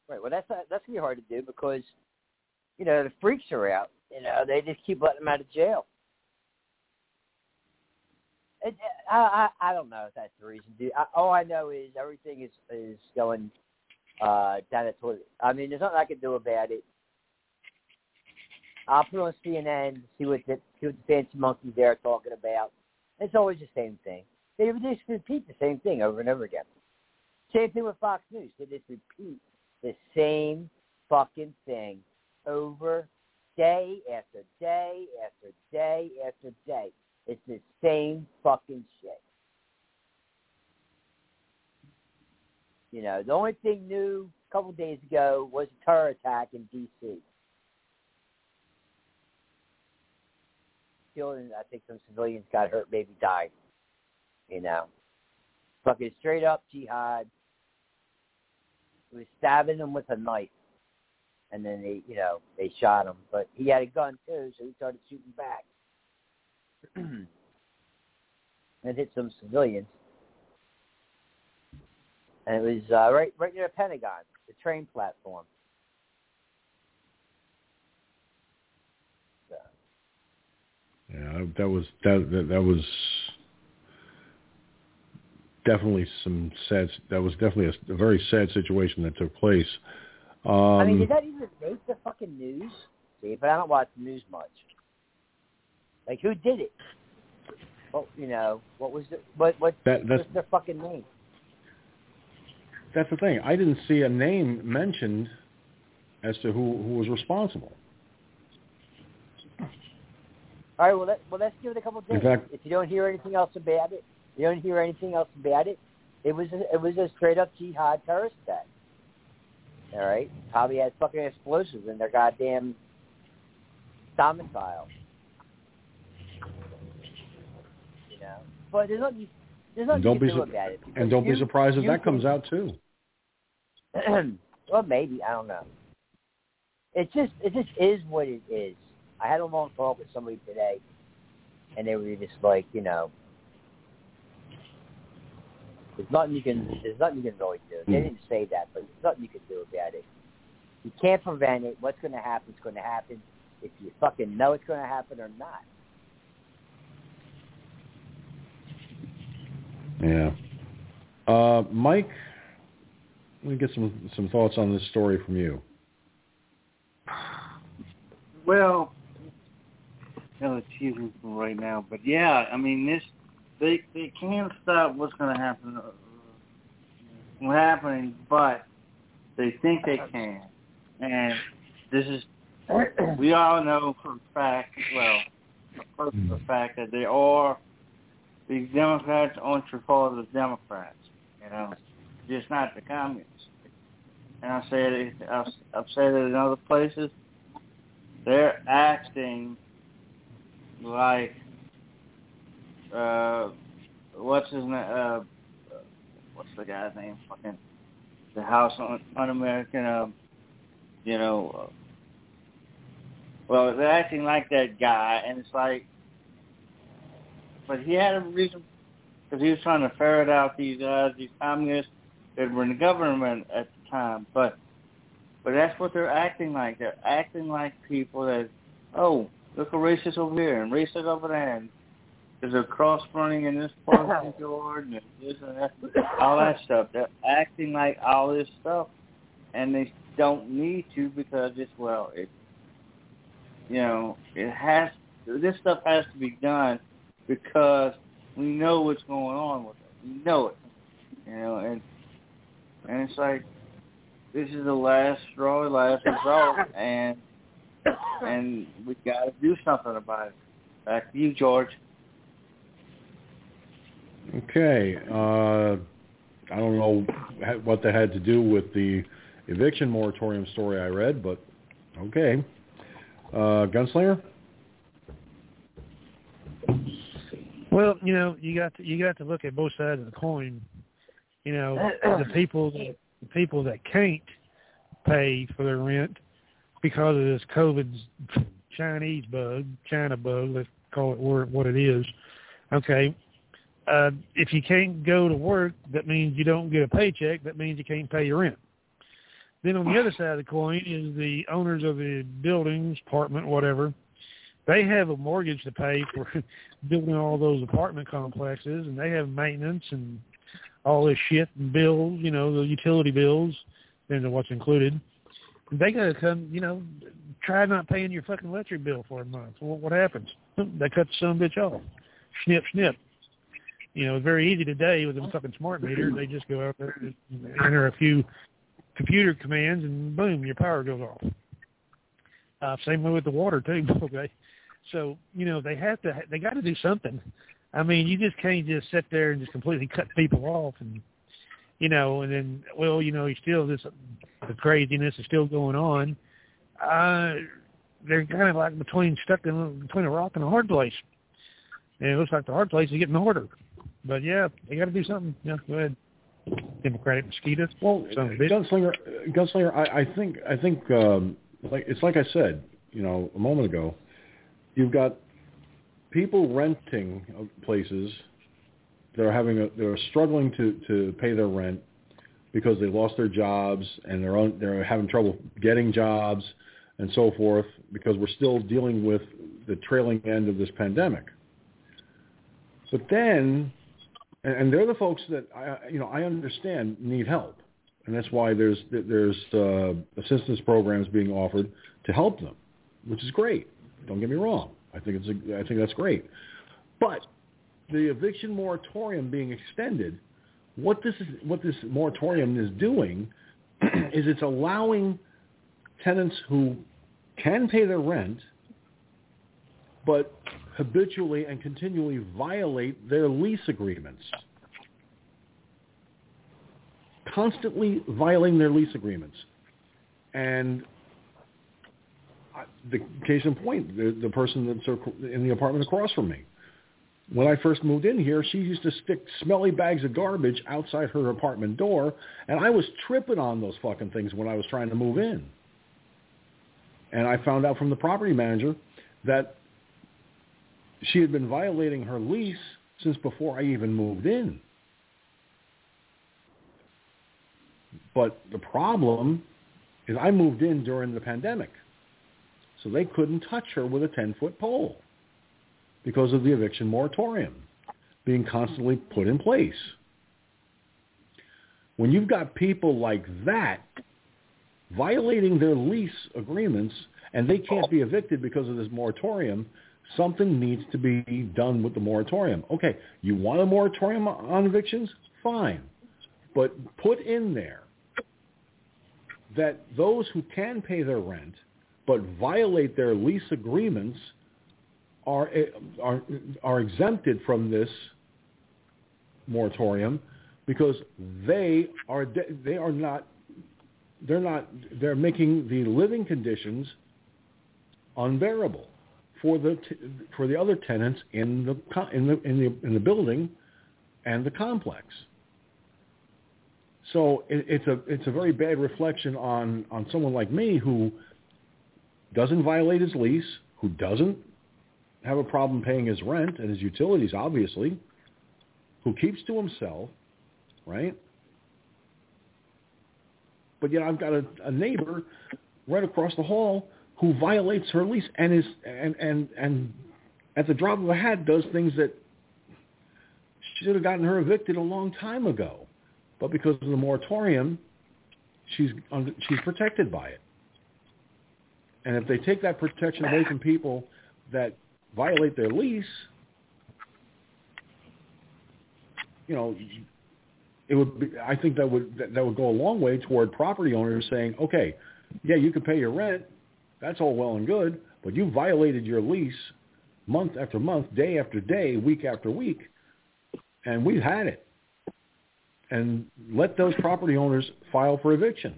Right. Well, that's not, that's gonna be hard to do because, you know, the freaks are out. You know, they just keep letting them out of jail. It, I, I I don't know if that's the reason. Dude. I, all I know is everything is is going uh, down the toilet. I mean, there's nothing I can do about it. I'll put on CNN, see what the see what the fancy monkeys there are talking about. It's always the same thing. They just repeat the same thing over and over again. Same thing with Fox News. They just repeat the same fucking thing over day after day after day after day. It's the same fucking shit. You know, the only thing new a couple days ago was a terror attack in D.C. Killing, I think some civilians got hurt, maybe died. You know, fucking straight up jihad. He was stabbing them with a knife, and then they, you know, they shot him. But he had a gun too, so he started shooting back, and hit some civilians. And it was uh, right, right near the Pentagon, the train platform. Yeah, that was that that, that was definitely some sad. That was definitely a, a very sad situation that took place. Um, I mean, did that even make the fucking news? See, but I don't watch the news much. Like, who did it? Well, you know, what was it? What what that that's what's their fucking name? that's the thing. I didn't see a name mentioned as to who who was responsible. All right, well, let, well, let's give it a couple days. In fact- if you don't hear anything else about it, you don't hear anything else about it. It was a, it was a straight up jihad terrorist attack. All right, probably had fucking explosives in their goddamn domicile. You know, but there's nothing. There's nothing don't you be can do su- about it. And don't be surprised if that comes out too. well, maybe I don't know. It just it just is what it is. I had a long talk with somebody today, and they were just like, you know, there's nothing you can there's nothing you can really do. They Hmm. didn't say that, but there's nothing you can do about it. You can't prevent it. What's going to happen is going to happen. If you fucking know it's going to happen or not. Yeah. Uh, Mike, let me get some some thoughts on this story from you. Well, no excuse for right now, but yeah, I mean this, they they can't stop what's going to happen, uh, from happening, but they think they can, and this is we all know for a fact, well, for the fact that they are these Democrats aren't your father's Democrats, you know, just not the communists. And I said it, I've, I've said it in other places. They're acting like uh, what's his name? Uh, what's the guy's name? Fucking the House on Un-American. Uh, you know. Uh, well, they're acting like that guy, and it's like, but he had a reason because he was trying to ferret out these uh, these communists that were in the government at the time. But but that's what they're acting like. They're acting like people that, oh, look a racist over here and racist over there. And there's a cross burning in this part of St. George and this and that, all that stuff. They're acting like all this stuff, and they don't need to because it's well, it, you know, it has. This stuff has to be done because we know what's going on with it. We know it, you know, and and it's like this is the last straw, last result, and and we got to do something about it. Back to you, George. Okay. Uh, I don't know what that had to do with the eviction moratorium story I read, but okay. Uh, Gunslinger. Well, you know, you got to, you got to look at both sides of the coin. You know, the people that the people that can't pay for their rent because of this COVID Chinese bug, China bug, let's call it what it is. Okay, uh, if you can't go to work, that means you don't get a paycheck. That means you can't pay your rent. Then on the other side of the coin is the owners of the buildings, apartment, whatever. They have a mortgage to pay for building all those apartment complexes, and they have maintenance and all this shit and bills, you know, the utility bills, and what's included. They gotta come, you know, try not paying your fucking electric bill for a month. Well, what happens? They cut the son bitch off. Snip, snip. You know, it's very easy today with them fucking smart meters. They just go out there and enter a few computer commands, and boom, your power goes off. Uh, same way with the water too. Okay, so you know they have to. They got to do something. I mean, you just can't just sit there and just completely cut people off and you know, and then well, you know, you still this the craziness is still going on. Uh they're kind of like between stuck in between a rock and a hard place. And it looks like the hard place is getting harder. But yeah, they got to do something. Yeah, go ahead. Democratic mosquitoes. Well, Gunslinger, Gunslinger, I, I think, I think, um, like it's like I said, you know, a moment ago. You've got people renting places that are having a, they're struggling to to pay their rent because they lost their jobs and they're on, they're having trouble getting jobs and so forth because we're still dealing with the trailing end of this pandemic. But then, and they're the folks that I, you know I understand need help, and that's why there's there's uh, assistance programs being offered to help them, which is great. Don't get me wrong. I think it's a, I think that's great. But the eviction moratorium being extended, what this is, what this moratorium is doing is it's allowing tenants who can pay their rent, but habitually and continually violate their lease agreements. Constantly violating their lease agreements. And the case in point, the, the person that's in the apartment across from me. When I first moved in here, she used to stick smelly bags of garbage outside her apartment door, and I was tripping on those fucking things when I was trying to move in. And I found out from the property manager that she had been violating her lease since before I even moved in. But the problem is I moved in during the pandemic. So they couldn't touch her with a 10-foot pole because of the eviction moratorium. being constantly put in place. When you've got people like that violating their lease agreements and they can't be evicted because of this moratorium, something needs to be done with the moratorium. Okay, you want a moratorium on evictions? Fine. But put in there that those who can pay their rent but violate their lease agreements are are are exempted from this moratorium because they are they are not they're not they're making the living conditions unbearable for the for the other tenants in the in the in the in the building and the complex. So it, it's a it's a very bad reflection on on someone like me who doesn't violate his lease, who doesn't have a problem paying his rent and his utilities, obviously, who keeps to himself, right? But yet I've got a, a neighbor right across the hall who violates her lease and is and and and at the drop of a hat does things that should have gotten her evicted a long time ago, but because of the moratorium, she's she's protected by it. And if they take that protection away from people that violate their lease, you know, it would be, I think that would that, that would go a long way toward property owners saying, okay, yeah, you can pay your rent, that's all well and good, but you violated your lease month after month, day after day, week after week, and we've had it. And let those property owners file for eviction.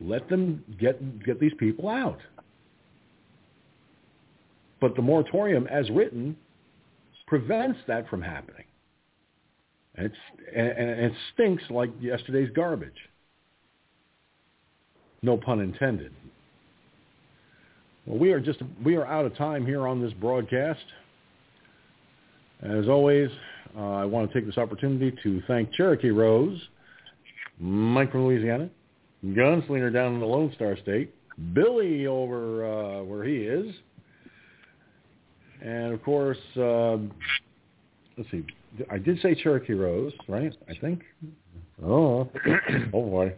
Let them get get these people out. But the moratorium, as written, prevents that from happening. And, and it stinks like yesterday's garbage. No pun intended. Well, we are just we are out of time here on this broadcast. As always, uh, I want to take this opportunity to thank Cherokee Rose, Mike from Louisiana, Gunslinger down in the Lone Star State, Billy over uh, where he is, and of course, uh, let's see, I did say Cherokee Rose, right? I think. Oh, oh boy.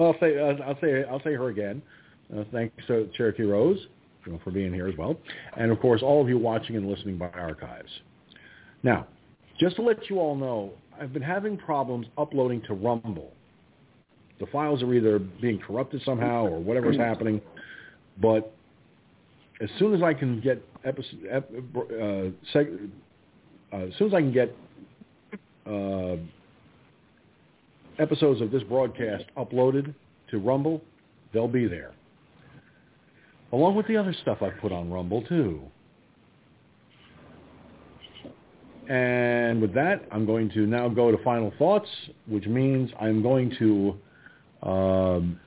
Well, I'll say I'll say I'll say her again. Uh, thanks to Cherokee Rose you know, for being here as well, and of course all of you watching and listening by archives. Now, just to let you all know, I've been having problems uploading to Rumble. The files are either being corrupted somehow or whatever's happening, but as soon as I can get episode, uh, seg- uh, as soon as I can get uh, episodes of this broadcast uploaded to Rumble, they'll be there. Along with the other stuff I've put on Rumble too. And with that, I'm going to now go to final thoughts, which means I'm going to um,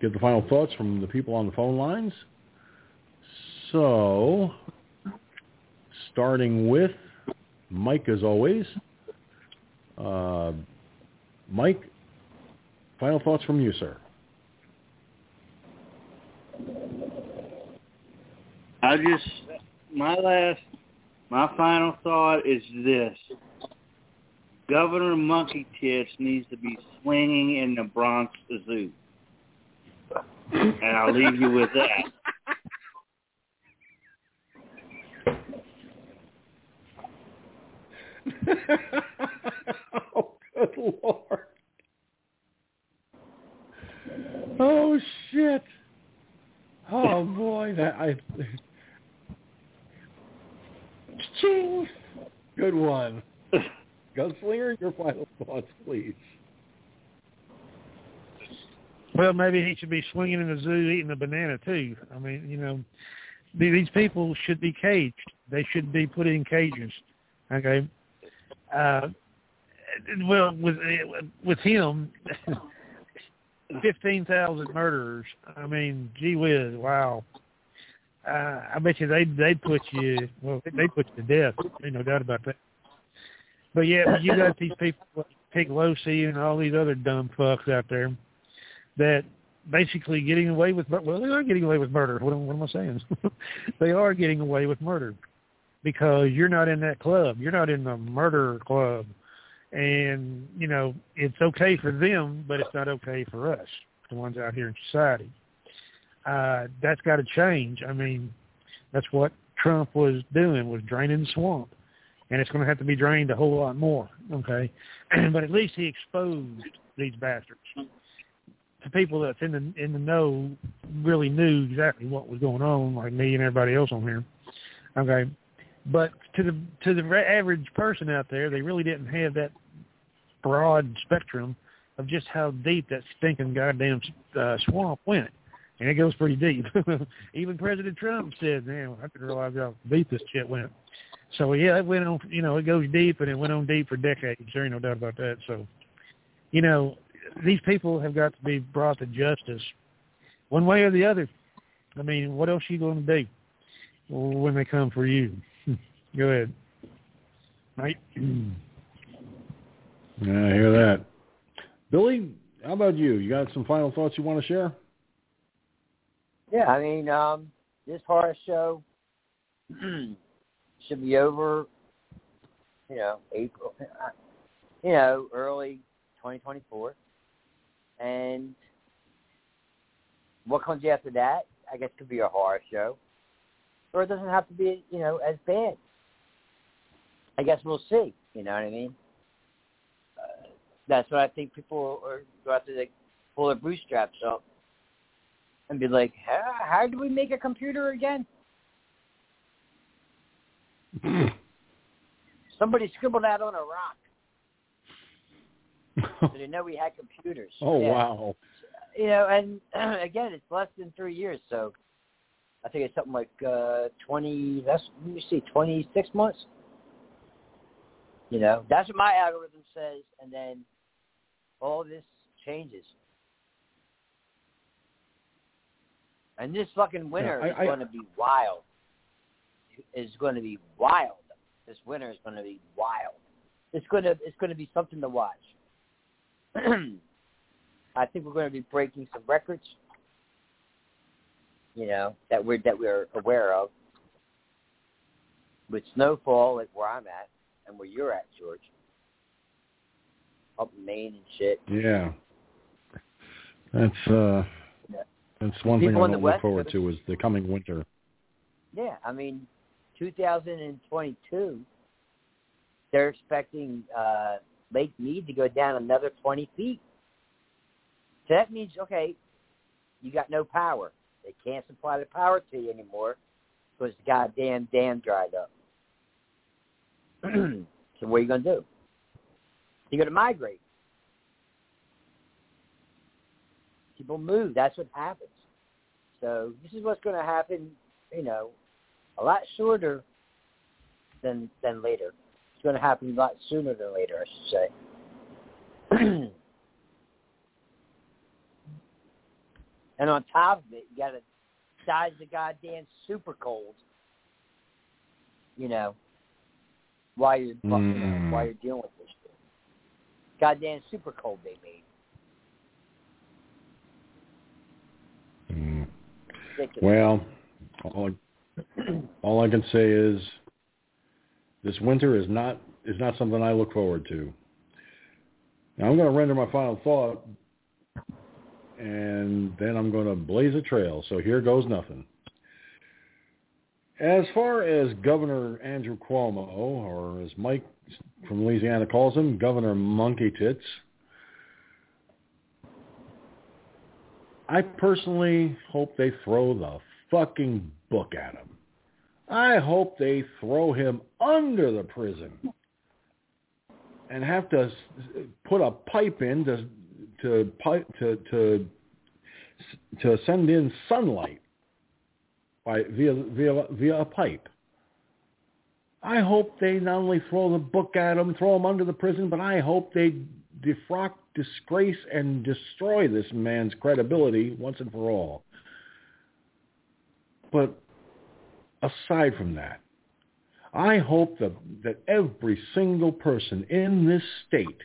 get the final thoughts from the people on the phone lines. So, starting with Mike as always. Uh, Mike, final thoughts from you, sir. I just my last my final thought is this. Governor Monkey Tits needs to be swinging in the Bronx Zoo. And I'll leave you with that. oh, good lord. Oh shit. Oh boy, that I Ching. Good one. Gunslinger, your final thoughts, please. Well, maybe he should be swinging in the zoo eating a banana too. I mean, you know, these people should be caged. They should be put in cages. Okay. Uh, well, with with him, fifteen thousand murderers. I mean, gee whiz, wow. Uh, I bet you they they'd put you well they put you to death. Ain't no doubt about that. But yeah, you got these people like Pelosi and all these other dumb fucks out there that basically getting away with well they are getting away with murder. What, what am I saying? they are getting away with murder because you're not in that club. You're not in the murder club. And, you know, it's okay for them, but it's not okay for us, the ones out here in society. Uh, that's got to change. I mean, that's what Trump was doing, was draining the swamp. And it's going to have to be drained a whole lot more, okay? but at least he exposed these bastards. The people that's in the in the know really knew exactly what was going on, like me and everybody else on here. Okay, but to the to the average person out there, they really didn't have that broad spectrum of just how deep that stinking goddamn uh, swamp went, and it goes pretty deep. Even President Trump said, "Man, I didn't realize how deep this shit went." So yeah, it went on. You know, it goes deep, and it went on deep for decades. There ain't no doubt about that. So, you know, these people have got to be brought to justice, one way or the other. I mean, what else are you going to do when they come for you? Go ahead, Mike. Yeah, I hear that. Billy, how about you? You got some final thoughts you want to share? Yeah, I mean, um, this horror show should be over, you know, April, you know, early 2024. And what comes after that, I guess, could be a horror show. Or it doesn't have to be, you know, as bad. I guess we'll see. You know what I mean? Uh, that's what I think people are going to like pull their bootstraps up and be like, how, how do we make a computer again? Somebody scribbled that on a rock. so they know we had computers. Oh yeah. wow! You know, and again, it's less than three years, so I think it's something like uh, twenty. That's let me see, twenty six months. You know, that's what my algorithm says, and then all this changes. And this fucking winter Yeah, I- is going to be wild. Is going to be wild. This winter is going to be wild. It's going to it's going to be something to watch. I think we're going to be breaking some records. You know that we're that we're aware of with snowfall, like where I'm at and where you're at, George, up in Maine and shit. Yeah, that's uh, Yeah. that's one People thing I don't West forward to is the coming winter. Yeah, I mean, 2022, they're expecting uh, Lake Mead to go down another 20 feet. So that means, okay, you got no power. They can't supply the power to you anymore because the goddamn dam dried up. so what are you going to do? You're going to migrate. People move. That's what happens. So this is what's going to happen, you know, a lot shorter than than later. It's going to happen a lot sooner than later, I should say. and on top of it, you got to size the goddamn super cold. You know, while you're you know, Mm. while you're dealing with this shit. Goddamn super cold they made. Mm. Well, all I, all I can say is this winter is not is not something I look forward to. Now I'm going to render my final thought, and then I'm going to blaze a trail. So here goes nothing. As far as Governor Andrew Cuomo, or as Mike from Louisiana calls him, Governor Monkey Tits, I personally hope they throw the fucking book at him. I hope they throw him under the prison and have to put a pipe in to to to to to send in sunlight by via via via a pipe. I hope they not only throw the book at him, throw him under the prison, but I hope they defrock, disgrace, and destroy this man's credibility once and for all. But aside from that, I hope that, that every single person in this state,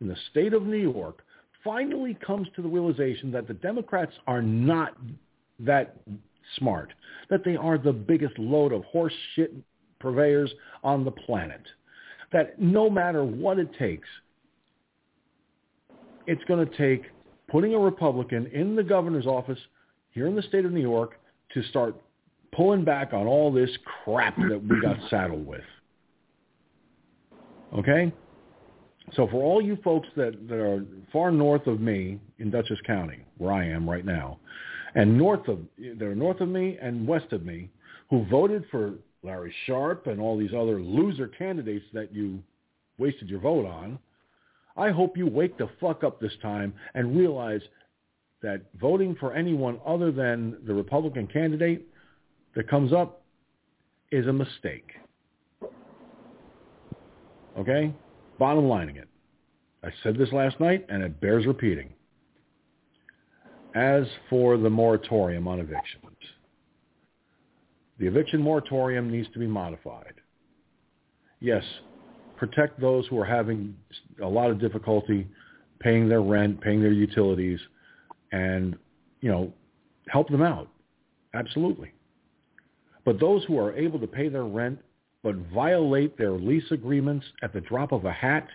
in the state of New York, finally comes to the realization that the Democrats are not that smart, that they are the biggest load of horse shit purveyors on the planet that no matter what it takes, it's going to take putting a Republican in the governor's office here in the state of New York to start pulling back on all this crap that we got saddled with. Okay? So for all you folks that, that are far north of me in Dutchess County, where I am right now, and north of they're north of me and west of me, who voted for Larry Sharpe and all these other loser candidates that you wasted your vote on, I hope you wake the fuck up this time and realize that voting for anyone other than the Republican candidate that comes up is a mistake. Okay? Bottom lining it. I said this last night and it bears repeating. As for the moratorium on evictions, the eviction moratorium needs to be modified. Yes, protect those who are having a lot of difficulty paying their rent, paying their utilities, and, you know, help them out. Absolutely. But those who are able to pay their rent but violate their lease agreements at the drop of a hat,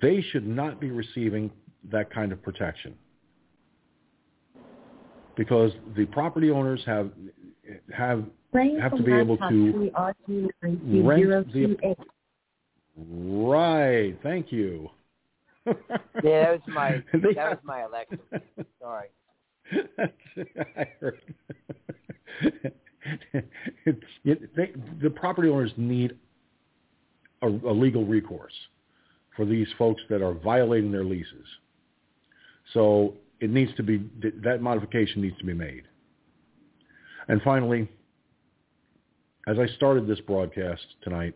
they should not be receiving that kind of protection. Because the property owners have have have to be able to rent the Right. Thank you. yeah, that was my that was my Alexa. Sorry. I heard. it's, it, they, the property owners need a, a legal recourse for these folks that are violating their leases. So it needs to be that modification needs to be made. And finally, as I started this broadcast tonight,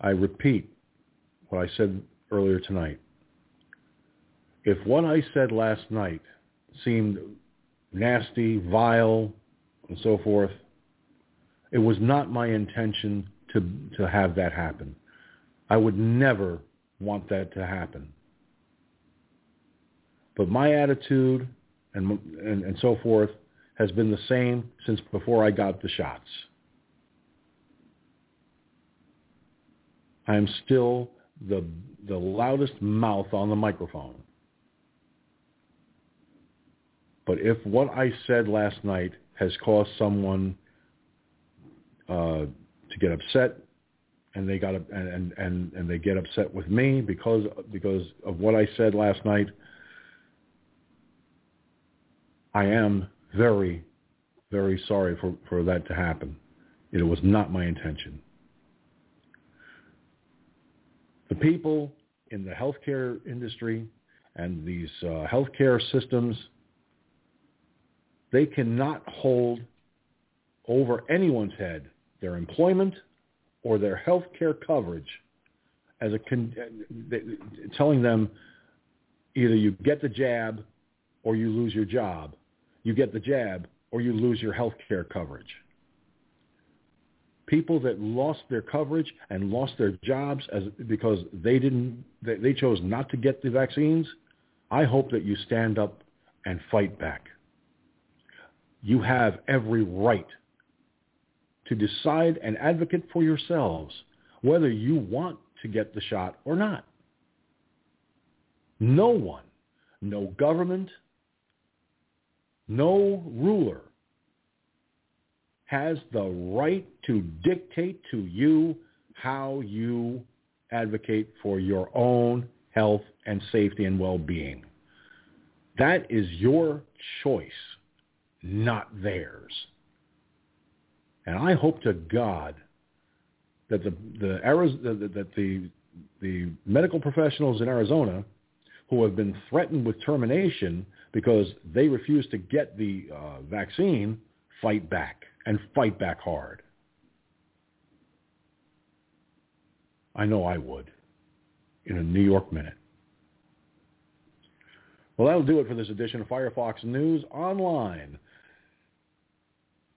I repeat what I said earlier tonight. If what I said last night seemed nasty, vile, and so forth, it was not my intention to, to have that happen. I would never want that to happen. But my attitude and, and, and so forth has been the same since before I got the shots. I am still the, the loudest mouth on the microphone. But if what I said last night has caused someone uh, to get upset, and they got and, and and they get upset with me because because of what I said last night, I am very, very sorry for, for that to happen. It was not my intention. The people in the healthcare industry and these uh, healthcare systems, they cannot hold over anyone's head their employment or their health care coverage as a con- telling them either you get the jab or you lose your job. You get the jab or you lose your health care coverage people that lost their coverage and lost their jobs as because they didn't they, they chose not to get the vaccines, I hope that you stand up and fight back. You have every right to decide and advocate for yourselves whether you want to get the shot or not. No one, no government, no ruler has the right to dictate to you how you advocate for your own health and safety and well-being. That is your choice, not theirs. And I hope to God that the the that the the medical professionals in Arizona who have been threatened with termination because they refuse to get the uh, vaccine fight back and fight back hard. I know I would in a New York minute. Well, that'll do it for this edition of Firefox News Online.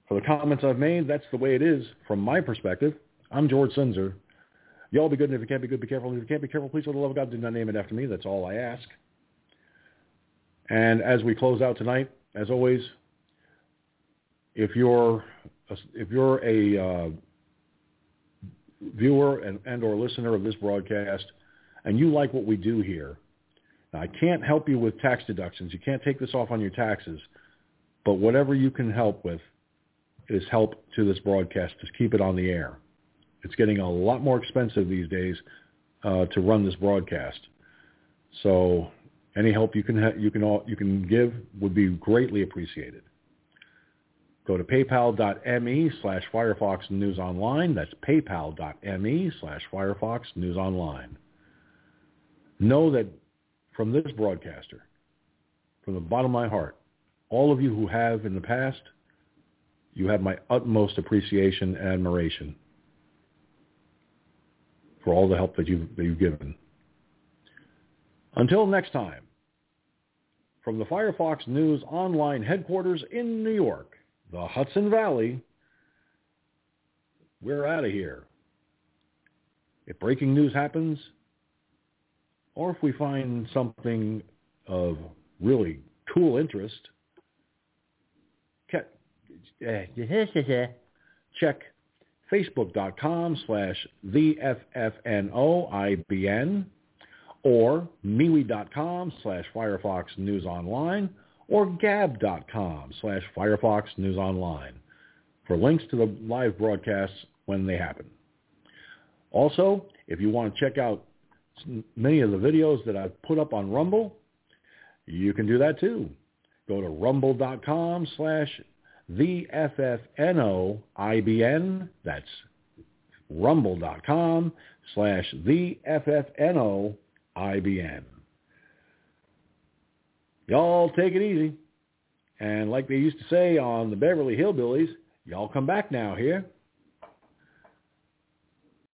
For the comments I've made, that's the way it is from my perspective. I'm George Sinzer. Y'all be good, and if you can't be good, be careful. And if you can't be careful, please, for the love of God, do not name it after me. That's all I ask. And as we close out tonight, as always, if you're a if you're a uh, viewer and, and or listener of this broadcast, and you like what we do here, now, I can't help you with tax deductions. You can't take this off on your taxes, but whatever you can help with is help to this broadcast to keep it on the air. It's getting a lot more expensive these days uh, to run this broadcast. So any help you can ha- you can all, you can give would be greatly appreciated. Go to paypal.me slash Firefox News Online. That's paypal.me slash Firefox News Online. Know that from this broadcaster, from the bottom of my heart, all of you who have in the past, you have my utmost appreciation and admiration for all the help that you've, that you've given. Until next time, from the Firefox News online headquarters in New York, the Hudson Valley, we're out of here. If breaking news happens, or if we find something of really cool interest, check facebook.com slash VFFNOIBN or MeWe.com slash Firefox News Online or Gab.com slash Firefox News Online for links to the live broadcasts when they happen. Also, if you want to check out many of the videos that I've put up on Rumble, you can do that too. Go to rumble.com slash VFFNOIBN. That's rumble.com slash VFFNOIBN. Y'all take it easy. And like they used to say on the Beverly Hillbillies, y'all come back now hear.